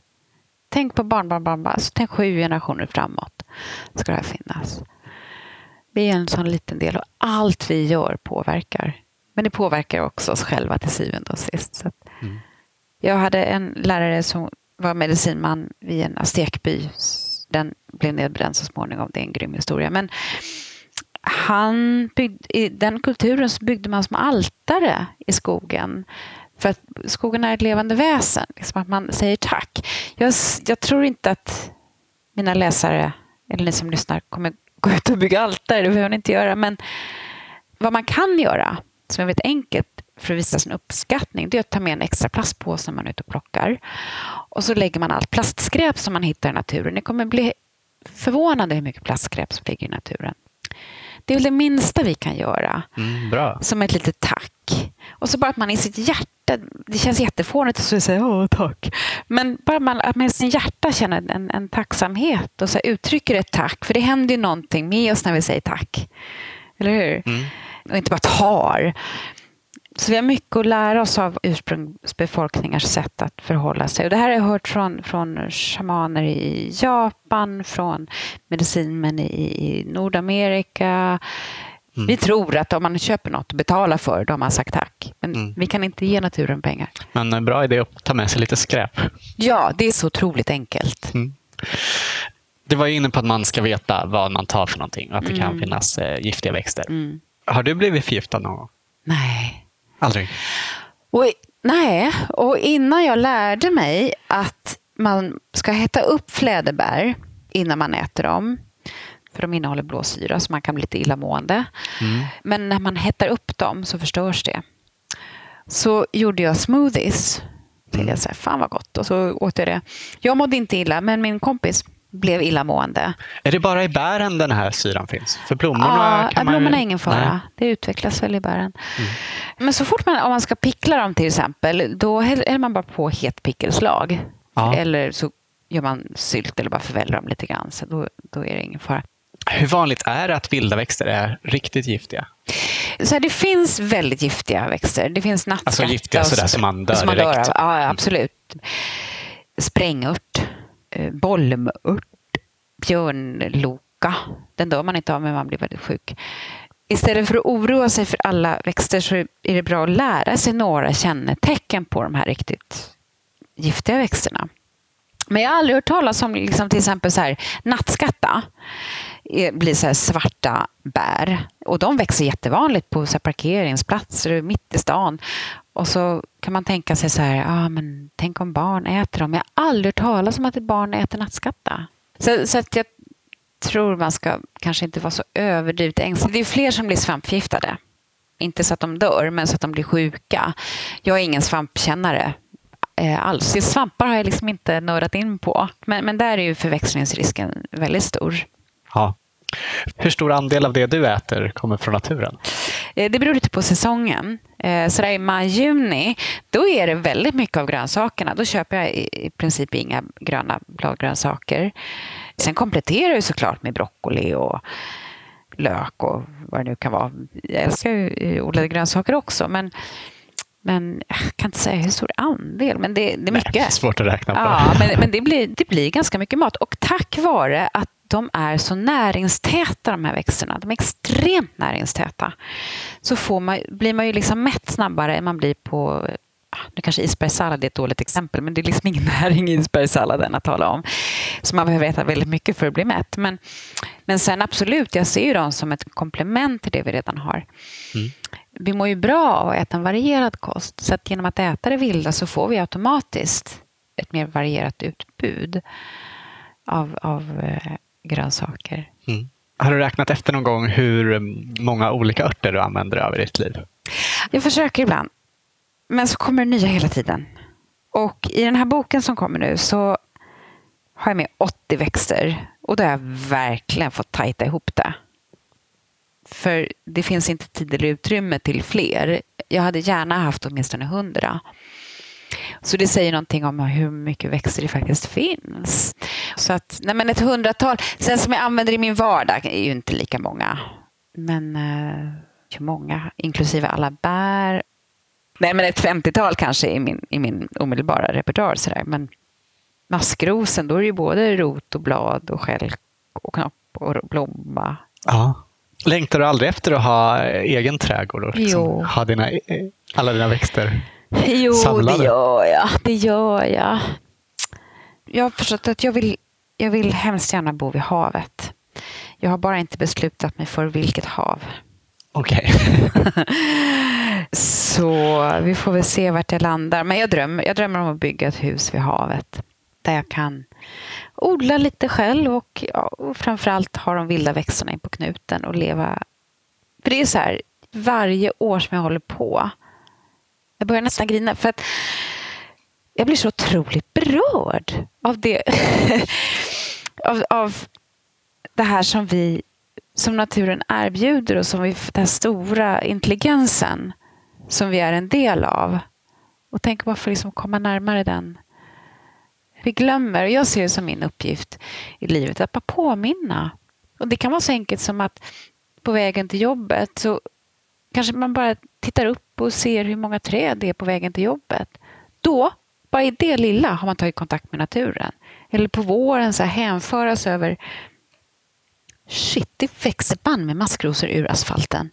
tänk på barnbarn, alltså tänk sju generationer framåt ska det här finnas. Vi är en sån liten del och allt vi gör påverkar. Men det påverkar också oss själva till syvende och sist. Mm. Jag hade en lärare som var medicinman vid en aztekby. Den blev nedbränd så småningom. Det är en grym historia. Men han byggde, I den kulturen så byggde man som altare i skogen. För att skogen är ett levande väsen. Liksom att man säger tack. Jag, jag tror inte att mina läsare, eller ni som lyssnar, kommer gå ut och bygga altare. Det behöver ni inte göra. Men vad man kan göra, som är väldigt enkelt, för att visa sin uppskattning det är att ta med en extra plastpåse när man är ute och plockar. Och så lägger man allt plastskräp som man hittar i naturen. Ni kommer bli förvånade hur mycket plastskräp som ligger i naturen. Det är väl det minsta vi kan göra. Mm, bra. Som ett litet tack. Och så bara att man i sitt hjärta, det känns jättefånigt att säga åh tack. Men bara man, att man i sitt hjärta känner en, en tacksamhet och så uttrycker ett tack. För det händer ju någonting med oss när vi säger tack. Eller hur? Mm. Och inte bara tar. Så vi har mycket att lära oss av ursprungsbefolkningars sätt att förhålla sig. Och det här har jag hört från, från shamaner i Japan, från medicinmän i, i Nordamerika. Mm. Vi tror att om man köper något och betalar för det, då har man sagt tack. Men mm. vi kan inte ge naturen pengar. Men en bra idé att ta med sig lite skräp. Ja, det är så otroligt enkelt. Mm. Du var inne på att man ska veta vad man tar för någonting och att det kan mm. finnas eh, giftiga växter. Mm. Har du blivit förgiftad någon gång? Nej. Aldrig? Och, nej, och innan jag lärde mig att man ska hetta upp fläderbär innan man äter dem, för de innehåller blåsyra så man kan bli lite illamående. Mm. Men när man hettar upp dem så förstörs det. Så gjorde jag smoothies. Till jag sa, fan vad gott. Och så åt jag det. Jag mådde inte illa, men min kompis blev illamående. Är det bara i bären den här syran finns? För blommorna ja, kan man blommorna är ingen fara. Nej. Det utvecklas väl i bären. Mm. Men så fort man, om man ska pickla dem till exempel, då häller man bara på het pickelslag. Ja. Eller så gör man sylt eller bara förväller dem lite grann. Så då, då är det ingen fara. Hur vanligt är det att vilda växter är riktigt giftiga? Så här, det finns väldigt giftiga växter. Det finns nattskatta. Alltså giftiga sådär som man dör som man direkt? Dör Ja, absolut. Sprängört Eh, bolmört, björnloka. Den dör man inte av, men man blir väldigt sjuk. Istället för att oroa sig för alla växter så är det bra att lära sig några kännetecken på de här riktigt giftiga växterna. Men jag har aldrig hört talas om liksom till exempel så här, nattskatta. Det blir så svarta bär. Och de växer jättevanligt på så parkeringsplatser mitt i stan. Och så kan man tänka sig så här, ah, men tänk om barn äter dem. Jag har aldrig hört talas om att ett barn äter nattskatta. Så, så att jag tror man ska kanske inte vara så överdrivet ängslig. Det är fler som blir svampförgiftade. Inte så att de dör, men så att de blir sjuka. Jag är ingen svampkännare eh, alls. Svampar har jag liksom inte nördat in på. Men, men där är ju förväxlingsrisken väldigt stor. Ja. Hur stor andel av det du äter kommer från naturen? Eh, det beror lite på säsongen. Eh, så där i maj-juni, då är det väldigt mycket av grönsakerna. Då köper jag i princip inga gröna bladgrönsaker. Sen kompletterar jag såklart med broccoli och lök och vad det nu kan vara. Jag älskar ju odlade grönsaker också, men men jag kan inte säga hur stor andel, men det, det är mycket. Nej, svårt att räkna på. Ja, men, men det, blir, det blir ganska mycket mat. Och tack vare att de är så näringstäta, de här växterna. De är extremt näringstäta. Så får man, blir man ju liksom mätt snabbare än man blir på nu kanske isbergssallad är ett dåligt exempel, men det är liksom ingen *laughs* näring i isbergssalladen att tala om. Så man behöver äta väldigt mycket för att bli mätt. Men, men sen absolut, jag ser ju dem som ett komplement till det vi redan har. Mm. Vi mår ju bra av att äta en varierad kost. Så att genom att äta det vilda så får vi automatiskt ett mer varierat utbud av, av eh, grönsaker. Mm. Har du räknat efter någon gång hur många olika örter du använder över ditt liv? Jag försöker ibland. Men så kommer det nya hela tiden. Och i den här boken som kommer nu så har jag med 80 växter. Och då har jag verkligen fått tajta ihop det. För det finns inte tid eller utrymme till fler. Jag hade gärna haft åtminstone 100. Så det säger någonting om hur mycket växter det faktiskt finns. Så att, nej men ett hundratal. Sen som jag använder i min vardag är ju inte lika många. Men eh, hur många? Inklusive alla bär. Nej, men ett femtiotal kanske i min, i min omedelbara repertoar. Sådär. Men maskrosen, då är det ju både rot och blad och skälk och knopp och blomma. Ja. Längtar du aldrig efter att ha egen trädgård och liksom ha dina, alla dina växter Jo, samlade? det gör jag. Det gör jag. Jag har förstått att jag vill, jag vill hemskt gärna bo vid havet. Jag har bara inte beslutat mig för vilket hav. Okej. Okay. *laughs* så vi får väl se vart jag landar. Men jag drömmer, jag drömmer om att bygga ett hus vid havet. Där jag kan odla lite själv och, ja, och framförallt ha de vilda växterna in på knuten och leva. För det är så här, varje år som jag håller på. Jag börjar nästan grina för att jag blir så otroligt berörd av det. *laughs* av, av det här som vi som naturen erbjuder och som vi, den stora intelligensen som vi är en del av. Och tänk bara för att liksom komma närmare den. Vi glömmer, och jag ser det som min uppgift i livet, att bara påminna. Och Det kan vara så enkelt som att på vägen till jobbet så kanske man bara tittar upp och ser hur många träd det är på vägen till jobbet. Då, bara i det lilla, har man tagit kontakt med naturen. Eller på våren så här, hänföras över Shit, det växer band med maskrosor ur asfalten.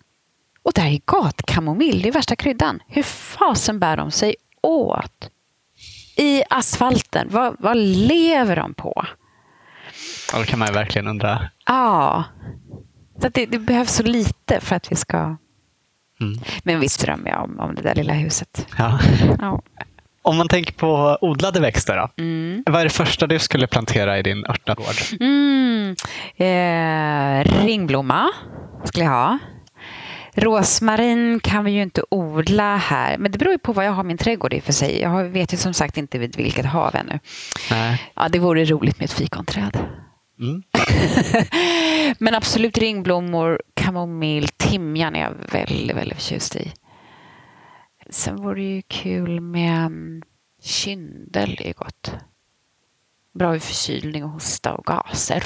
Och där är gatkamomill, det är värsta kryddan. Hur fasen bär de sig åt? I asfalten, vad, vad lever de på? Ja, det kan man ju verkligen undra. Ja. Så det, det, behövs så lite för att vi ska... Mm. Men visst drömmer jag om, om det där lilla huset. Ja. ja. Om man tänker på odlade växter, då. Mm. vad är det första du skulle plantera i din örtagård? Mm. Eh, ringblomma skulle jag ha. Rosmarin kan vi ju inte odla här, men det beror ju på vad jag har min trädgård i för sig. Jag vet ju som sagt inte vid vilket hav ännu. Nej. Ja, det vore roligt med ett fikonträd. Mm. *laughs* men absolut ringblommor, kamomill, timjan är jag väldigt, väldigt förtjust i. Sen vore det ju kul med mm, kyndel, det är gott. Bra vid förkylning och hosta och gaser.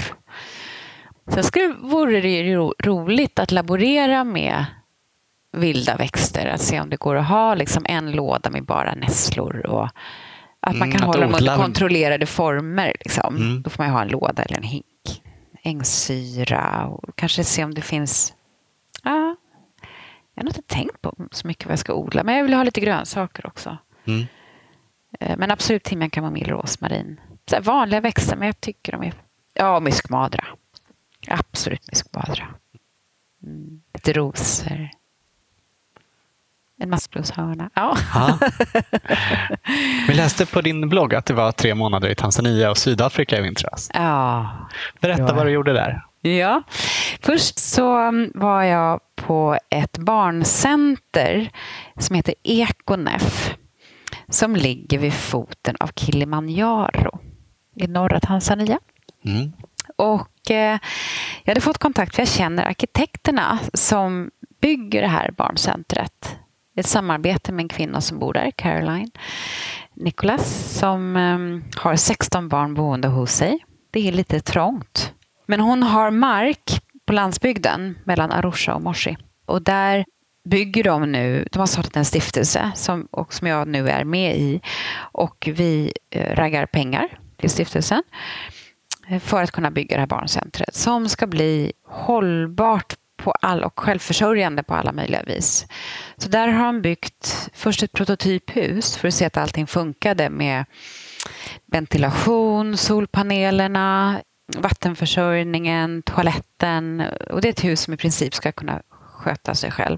Sen skulle, vore det ro, roligt att laborera med vilda växter. Att se om det går att ha liksom en låda med bara nässlor. Och att man kan mm, hålla dem under kontrollerade former. Liksom. Mm. Då får man ha en låda eller en hink. Ängsyra och kanske se om det finns ja, jag har inte tänkt på så mycket vad jag ska odla, men jag vill ha lite grönsaker också. Mm. Eh, men absolut timjan, kamomill, rosmarin. Så vanliga växter, men jag tycker de är... Ja, myskmadra. Absolut myskmadra. Mm. Lite rosor. En maskrosehörna. Ja. *laughs* Vi läste på din blogg att det var tre månader i Tanzania och Sydafrika i vintras. Ja. Berätta vad du gjorde där. Ja, först så var jag på ett barncenter som heter Ekonef som ligger vid foten av Kilimanjaro i norra Tanzania. Mm. Och eh, jag hade fått kontakt, för jag känner arkitekterna som bygger det här barncentret. Ett samarbete med en kvinna som bor där, Caroline Nicholas, som ehm, har 16 barn boende hos sig. Det är lite trångt. Men hon har mark på landsbygden mellan Arusha och Moshi. Och där bygger de nu, de har startat en stiftelse som, och som jag nu är med i. Och vi eh, raggar pengar till stiftelsen eh, för att kunna bygga det här barncentret som ska bli hållbart på all, och självförsörjande på alla möjliga vis. Så där har de byggt först ett prototyphus för att se att allting funkade med ventilation, solpanelerna, vattenförsörjningen, toaletten. Och det är ett hus som i princip ska kunna sköta sig själv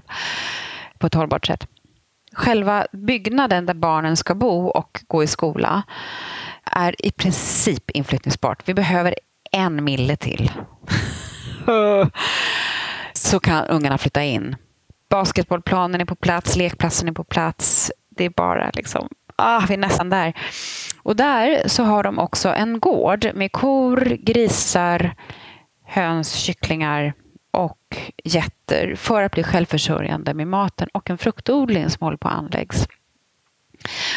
på ett hållbart sätt. Själva byggnaden där barnen ska bo och gå i skola är i princip inflyttningsbart. Vi behöver en mille till. *laughs* Så kan ungarna flytta in. Basketbollplanen är på plats, lekplatsen är på plats. Det är bara liksom, ah, vi är nästan där. Och där så har de också en gård med kor, grisar, höns, kycklingar och getter för att bli självförsörjande med maten och en fruktodling som håller på att anläggs.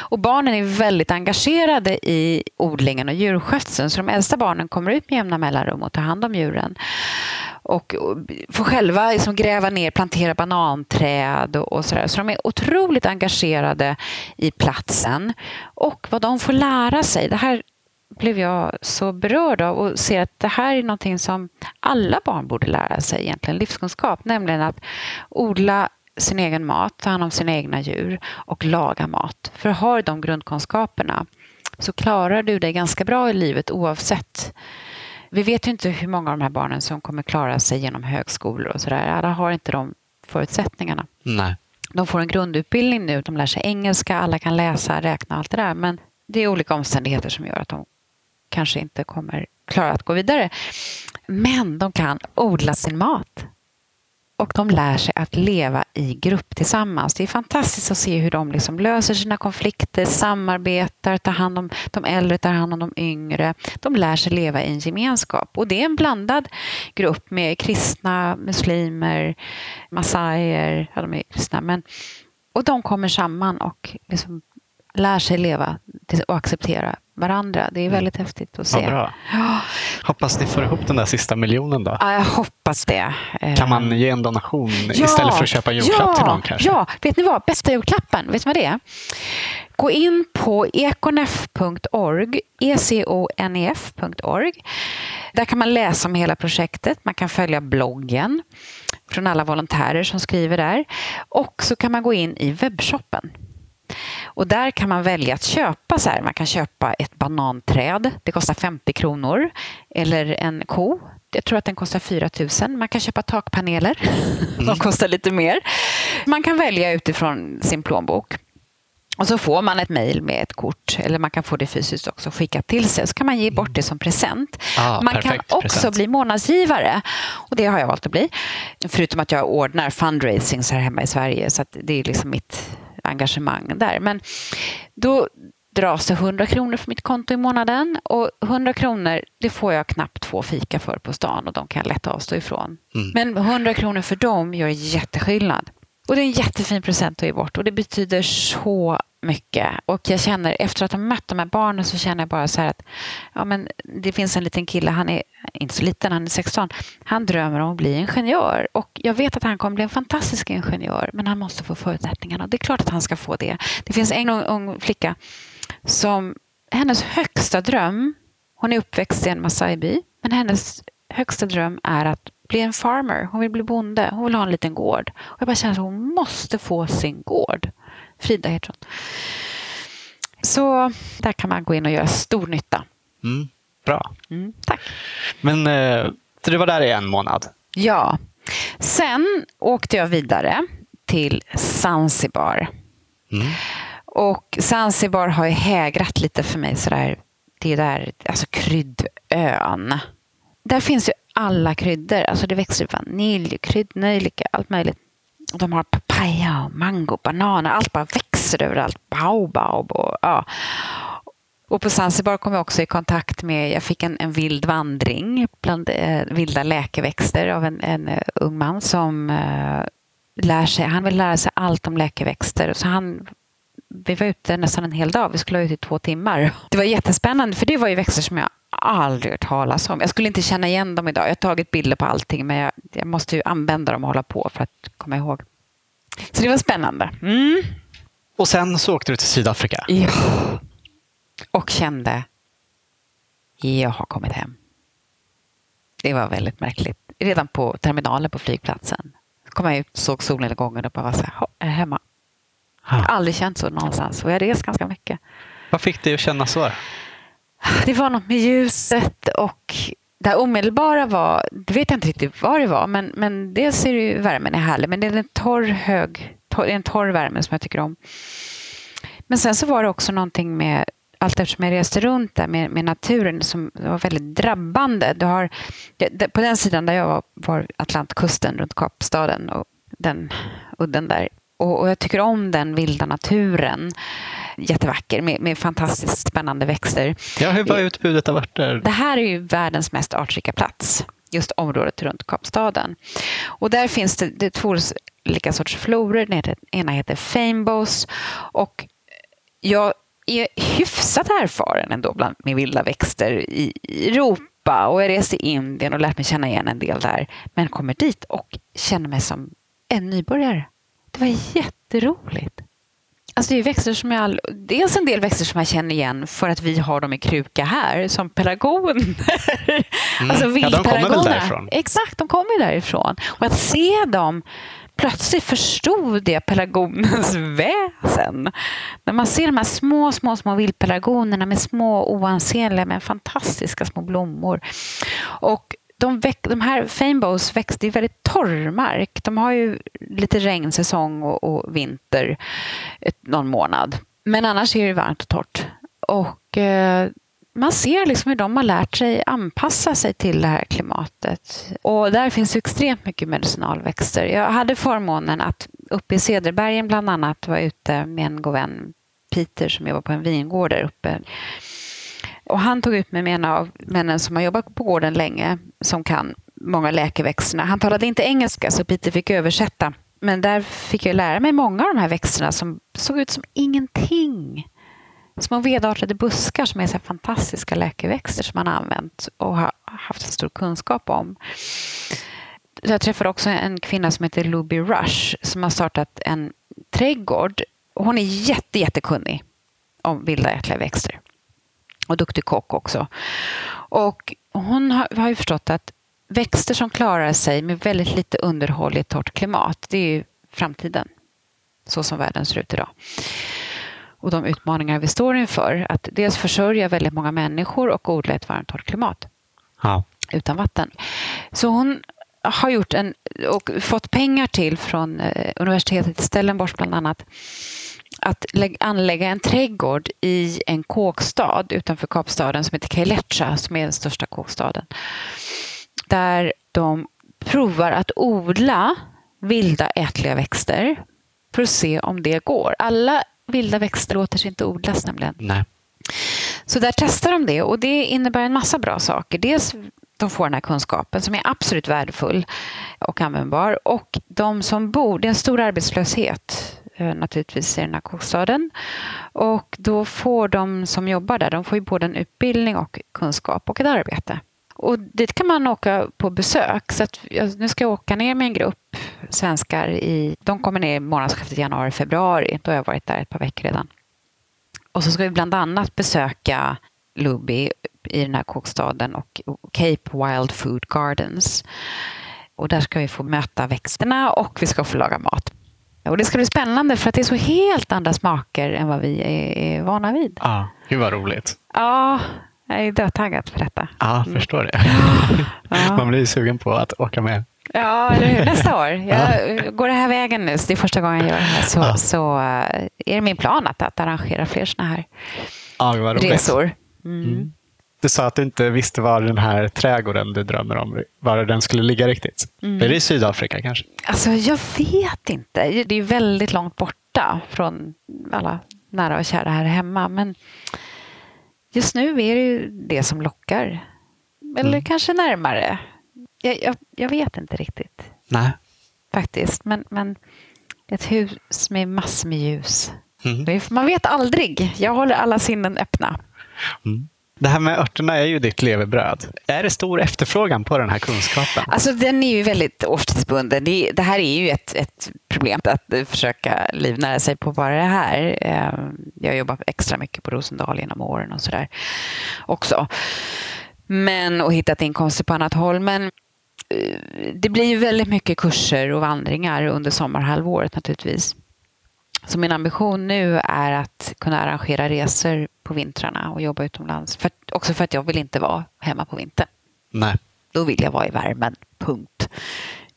Och barnen är väldigt engagerade i odlingen och djurskötseln så de äldsta barnen kommer ut med jämna mellanrum och tar hand om djuren. Och får själva liksom gräva ner, plantera bananträd och, och sådär. Så de är otroligt engagerade i platsen och vad de får lära sig. Det här blev jag så berörd av och ser att det här är någonting som alla barn borde lära sig egentligen, livskunskap, nämligen att odla sin egen mat, ta hand om sina egna djur och laga mat. För har du de grundkunskaperna så klarar du dig ganska bra i livet oavsett. Vi vet ju inte hur många av de här barnen som kommer klara sig genom högskolor och sådär. Alla har inte de förutsättningarna. Nej. De får en grundutbildning nu, de lär sig engelska, alla kan läsa, räkna, allt det där. Men det är olika omständigheter som gör att de kanske inte kommer klara att gå vidare. Men de kan odla sin mat och de lär sig att leva i grupp tillsammans. Det är fantastiskt att se hur de liksom löser sina konflikter, samarbetar, tar hand om de äldre, tar hand om de yngre. De lär sig leva i en gemenskap. Och det är en blandad grupp med kristna, muslimer, massajer, ja, de är kristna, men, och de kommer samman och liksom lär sig leva och acceptera varandra. Det är mm. väldigt mm. häftigt att se. Ja, bra. *gasps* Hoppas ni får ihop den där sista miljonen då. Ja, jag hoppas det. Kan man ge en donation ja, istället för att köpa en julklapp ja, till någon kanske? Ja, vet ni vad? Bästa julklappen, vet ni vad det är? Gå in på econef.org, econef.org. Där kan man läsa om hela projektet. Man kan följa bloggen från alla volontärer som skriver där. Och så kan man gå in i webbshoppen. Och där kan man välja att köpa så här. Man kan köpa ett bananträd. Det kostar 50 kronor. Eller en ko. Jag tror att den kostar 4 000. Man kan köpa takpaneler. De *laughs* mm. kostar lite mer. Man kan välja utifrån sin plånbok. Och så får man ett mejl med ett kort, eller man kan få det fysiskt också skickat till sig. Så kan man ge bort det som present. Ah, man kan också present. bli månadsgivare och det har jag valt att bli. Förutom att jag ordnar fundraising här hemma i Sverige, så det är liksom mitt engagemang där. Men då dras det 100 kronor för mitt konto i månaden och 100 kronor det får jag knappt två fika för på stan och de kan jag lätt avstå ifrån. Mm. Men 100 kronor för dem gör jätteskillnad. Och det är en jättefin present att ge bort och det betyder så mycket. Och jag känner, efter att ha mött de här barnen så känner jag bara så här att ja, men det finns en liten kille, han är inte så liten, han är 16. Han drömmer om att bli ingenjör och jag vet att han kommer bli en fantastisk ingenjör men han måste få förutsättningarna. Det är klart att han ska få det. Det finns en ung, ung flicka som, hennes högsta dröm, hon är uppväxt i en Masai-by, men hennes högsta dröm är att bli en farmer. Hon vill bli bonde. Hon vill ha en liten gård. Och jag bara känner att hon måste få sin gård. Frida heter hon. Så där kan man gå in och göra stor nytta. Mm, bra. Mm, tack. Men eh, du var där i en månad? Ja. Sen åkte jag vidare till Zanzibar. Mm. Och Zanzibar har ju hägrat lite för mig sådär. Det är där, alltså kryddön. Där finns ju alla kryddor. Alltså det växer vanilj, kryddnejlika, allt möjligt. De har papaya, mango, bananer. Allt bara växer överallt. Baobab och ja. Och på Zanzibar kom jag också i kontakt med, jag fick en, en vild vandring bland eh, vilda läkeväxter av en, en uh, ung man som uh, lär sig, han vill lära sig allt om läkeväxter. Så han, vi var ute nästan en hel dag, vi skulle vara ute i två timmar. Det var jättespännande för det var ju växter som jag aldrig hört talas om. Jag skulle inte känna igen dem idag. Jag har tagit bilder på allting men jag, jag måste ju använda dem och hålla på för att komma ihåg. Så det var spännande. Mm. Och sen så åkte du till Sydafrika? Ja. Och kände, jag har kommit hem. Det var väldigt märkligt. Redan på terminalen på flygplatsen kom jag ut, såg solnedgången och bara var så här, "Ha, är hemma? Jag har aldrig känt så någonstans och jag har rest ganska mycket. Vad fick dig att känna så? Det var något med ljuset och det här omedelbara var, det vet jag inte riktigt vad det var, men, men dels är det ju värmen är härlig, men det är en torr hög, torr, det är en torr värme som jag tycker om. Men sen så var det också någonting med allt eftersom jag reste runt där med, med naturen som var väldigt drabbande. Du har, på den sidan där jag var, var Atlantkusten runt Kapstaden och den udden där. Och, och jag tycker om den vilda naturen. Jättevacker med, med fantastiskt spännande växter. Ja, hur var utbudet av örter? Det här är ju världens mest artrika plats. Just området runt Kapstaden. Och där finns det, det två olika sorts florer. Den ena heter Famebos. Och jag är hyfsat erfaren ändå bland med vilda växter i Europa. Och jag reste i Indien och lärt mig känna igen en del där. Men kommer dit och känner mig som en nybörjare. Det var jätteroligt. Alltså det är växter som jag all... Dels en del växter som jag känner igen för att vi har dem i kruka här, som pelargoner. Mm. Alltså Ja, de? Exakt, de kommer ju därifrån. Och att se dem, plötsligt förstod jag pelargonens *laughs* väsen. När man ser de här små, små, små vildpelargonerna med små oansenliga men fantastiska små blommor. Och de, väck, de här famebows växer i väldigt torr mark. De har ju lite regnsäsong och, och vinter ett, någon månad. Men annars är det varmt och torrt. Och eh, man ser liksom hur de har lärt sig anpassa sig till det här klimatet. Och där finns extremt mycket medicinalväxter. Jag hade förmånen att uppe i Cederbergen bland annat vara ute med en god vän, Peter, som jobbar på en vingård där uppe. Och han tog ut mig med en av männen som har jobbat på gården länge, som kan många läkeväxterna. Han talade inte engelska, så Peter fick översätta. Men där fick jag lära mig många av de här växterna som såg ut som ingenting. Små vedartade buskar som är så här fantastiska läkeväxter som man har använt och har haft en stor kunskap om. Jag träffade också en kvinna som heter Luby Rush som har startat en trädgård. Hon är jätte, jättekunnig om vilda ätliga växter och duktig kock också. Och hon har, har ju förstått att växter som klarar sig med väldigt lite underhåll i ett torrt klimat, det är ju framtiden. Så som världen ser ut idag. Och de utmaningar vi står inför. Att dels försörja väldigt många människor och odla ett varmt torrt klimat Ja. utan vatten. Så hon har gjort en, och fått pengar till från eh, universitetet i Stellenbosch bland annat att lä- anlägga en trädgård i en kåkstad utanför Kapstaden som heter Kailecha som är den största kåkstaden. Där de provar att odla vilda ätliga växter för att se om det går. Alla vilda växter låter sig inte odlas nämligen. Nej. Så där testar de det och det innebär en massa bra saker. Dels de får den här kunskapen som är absolut värdefull och användbar. Och de som bor, det är en stor arbetslöshet Eh, naturligtvis i den här kåkstaden. Och då får de som jobbar där, de får ju både en utbildning och kunskap och ett arbete. Och dit kan man åka på besök. Så att nu ska jag åka ner med en grupp svenskar. I, de kommer ner i månadsskiftet januari-februari. Då har jag varit där ett par veckor redan. Och så ska vi bland annat besöka Luby i den här kåkstaden och Cape Wild Food Gardens. Och där ska vi få möta växterna och vi ska få laga mat. Och det ska bli spännande för att det är så helt andra smaker än vad vi är, är vana vid. Ja, gud vad roligt. Ja, jag är dödtaggad för detta. Ja, förstår det. Ja. *laughs* Man blir sugen på att åka med. Ja, eller hur? Nästa år. *laughs* Jag går det här vägen nu, så det är första gången jag gör det här, så, Ja. så eh, är det min plan att, att arrangera fler sådana här Ja, resor. Mm. Du sa att du inte visste var den här trädgården du drömmer om, var den skulle ligga riktigt. Mm. Är det i Sydafrika kanske? Alltså, jag vet inte. Det är väldigt långt borta från alla nära och kära här hemma. Men just nu är det ju det som lockar. Eller Mm. kanske närmare. Jag, jag, jag vet inte riktigt Nej. faktiskt. Men, men ett hus med massor med ljus. Mm. Man vet aldrig. Jag håller alla sinnen öppna. Mm. Det här med örterna är ju ditt levebröd. Är det stor efterfrågan på den här kunskapen? Alltså den är ju väldigt årstidsbunden. Det, det här är ju ett, ett problem att försöka livnära sig på bara det här. Eh, jag har jobbat extra mycket på Rosendal genom åren och sådär också. Men, och hittat inkomster på annat håll. Men eh, det blir ju väldigt mycket kurser och vandringar under sommarhalvåret naturligtvis. Så min ambition nu är att kunna arrangera resor på vintrarna och jobba utomlands. För, också för att jag vill inte vara hemma på vintern. Nej. Då vill jag vara i värmen, punkt.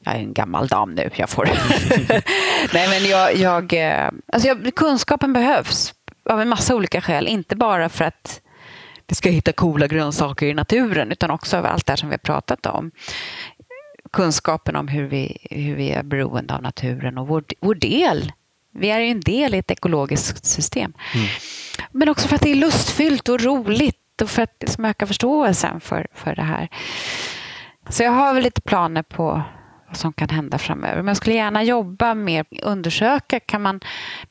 Jag är en gammal dam nu, jag får... *laughs* Nej, men jag, jag, eh, alltså jag, kunskapen behövs av en massa olika skäl. Inte bara för att vi ska hitta coola grönsaker i naturen utan också av allt det som vi har pratat om. Kunskapen om hur vi, hur vi är beroende av naturen och vår, vår del. Vi är ju en del i ett ekologiskt system. Mm. Men också för att det är lustfyllt och roligt och för att liksom öka förståelsen för, för det här. Så jag har väl lite planer på vad som kan hända framöver. Men jag skulle gärna jobba med, undersöka, kan man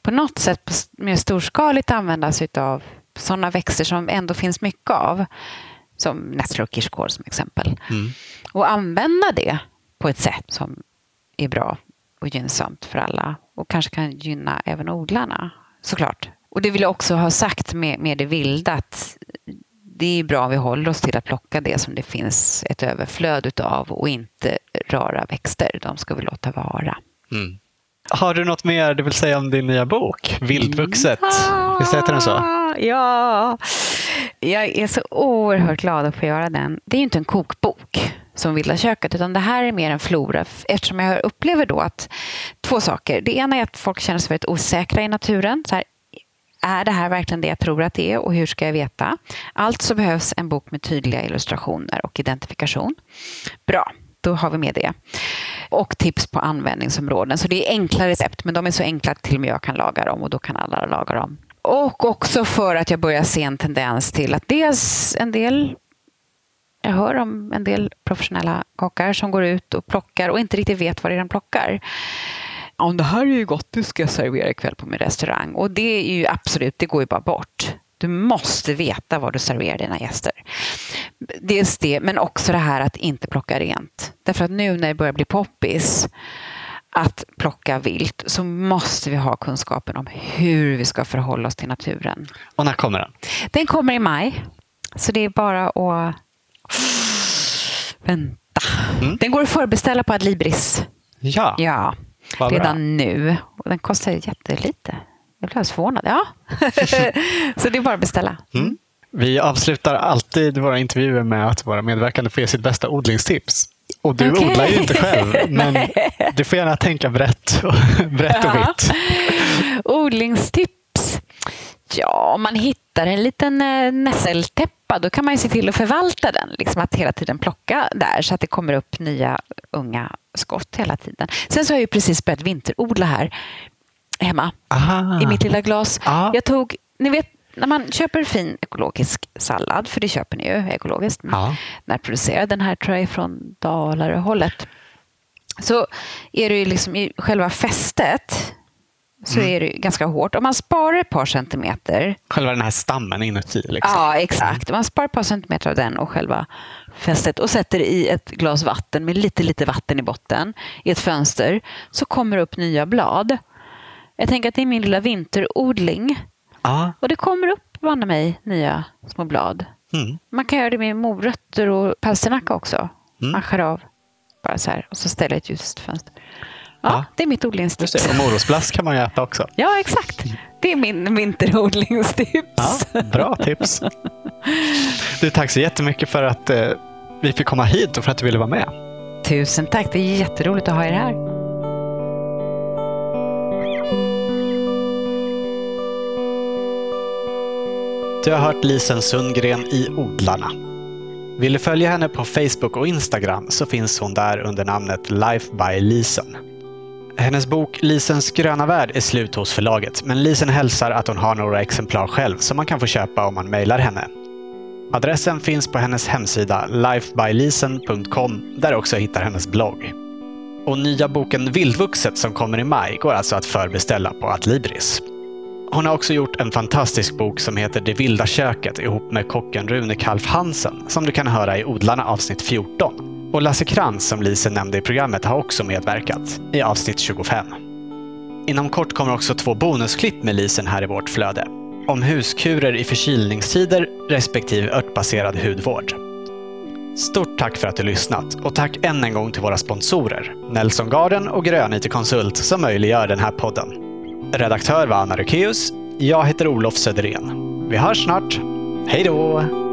på något sätt mer storskaligt använda sig av sådana växter som ändå finns mycket av, som nässlor och kirskål som exempel, mm. och använda det på ett sätt som är bra och gynnsamt för alla och kanske kan gynna även odlarna, såklart. Och det vill jag också ha sagt med, med det vilda, att det är bra om vi håller oss till att plocka det som det finns ett överflöd utav och inte rara växter. De ska vi låta vara. Mm. Har du något mer du vill säga om din nya bok, Vildvuxet? Mm. Visst heter den så? Ja, jag är så oerhört glad att få göra den. Det är inte en kokbok som Vilda köket, utan det här är mer en flora eftersom jag upplever då att två saker. Det ena är att folk känner sig väldigt osäkra i naturen. Så här, är det här verkligen det jag tror att det är och hur ska jag veta? Alltså behövs en bok med tydliga illustrationer och identifikation. Bra, då har vi med det. Och tips på användningsområden. Så det är enkla recept, men de är så enkla att till och med jag kan laga dem och då kan alla laga dem. Och också för att jag börjar se en tendens till att dels en del jag hör om en del professionella kockar som går ut och plockar och inte riktigt vet vad det är de plockar om det här är ju gott, det ska jag servera ikväll på min restaurang. Och det är ju absolut, det går ju bara bort. Du måste veta vad du serverar dina gäster. Dels det, men också det här att inte plocka rent. Därför att nu när det börjar bli poppis att plocka vilt så måste vi ha kunskapen om hur vi ska förhålla oss till naturen. Och när kommer den? Den kommer i maj. Så det är bara att vänta. Mm. Den går att förbeställa på Adlibris. Ja. ja redan nu. Och den kostar jättelite. Jag blev alldeles förvånad. Ja. *laughs* så det är bara att beställa. Mm. Mm. Vi avslutar alltid våra intervjuer med att våra medverkande får ge sitt bästa odlingstips. Och du okay. odlar ju inte själv, *laughs* men du får gärna tänka brett och, *laughs* brett och vitt. Odlingstips? Ja, om man hittar en liten eh, nässeltäppa då kan man ju se till att förvalta den. Liksom att hela tiden plocka där så att det kommer upp nya unga skott hela tiden. Sen så har jag ju precis börjat vinterodla här hemma Aha. i mitt lilla glas. Aha. Jag tog, ni vet när man köper fin ekologisk sallad, för det köper ni ju ekologiskt, ja. närproducerad, den här tror jag är från Dalarö-hållet, så är det ju liksom i själva fästet så mm. är det ganska hårt. Om man sparar ett par centimeter. Själva den här stammen inuti? Liksom. Ja, exakt. Om man sparar ett par centimeter av den och själva fästet och sätter i ett glas vatten med lite, lite vatten i botten i ett fönster så kommer det upp nya blad. Jag tänker att det är min lilla vinterodling. Ah. Och det kommer upp, banne mig, nya små blad. Mm. Man kan göra det med morötter och palsternacka också. Mm. Man skär av bara så här och så ställer ett ljust fönster. Ja, det är mitt odlingstips. Och morotsblask kan man ju äta också. Ja, exakt. Det är min vinterodlingstips. Ja, bra tips. Du, tack så jättemycket för att eh, vi fick komma hit och för att du ville vara med. Tusen tack. Det är jätteroligt att ha er här. Du har hört Lisen Sundgren i Odlarna. Vill du följa henne på Facebook och Instagram så finns hon där under namnet Life by Lisen. Hennes bok Lisens gröna värld är slut hos förlaget, men Lisen hälsar att hon har några exemplar själv som man kan få köpa om man mejlar henne. Adressen finns på hennes hemsida lifebylisen.com där du också hittar hennes blogg. Och nya boken Vildvuxet som kommer i maj går alltså att förbeställa på Adlibris. Hon har också gjort en fantastisk bok som heter Det vilda köket ihop med kocken Rune Kalf Hansen som du kan höra i Odlarna avsnitt 14. Och Lasse Krantz, som Lise nämnde i programmet, har också medverkat i avsnitt 25. Inom kort kommer också två bonusklipp med Lisen här i vårt flöde. Om huskurer i förkylningstider respektive örtbaserad hudvård. Stort tack för att du lyssnat och tack än en gång till våra sponsorer Nelson Garden och Grön IT Konsult som möjliggör den här podden. Redaktör var Anna Rökeus. Jag heter Olof Söderén. Vi hörs snart. Hej då!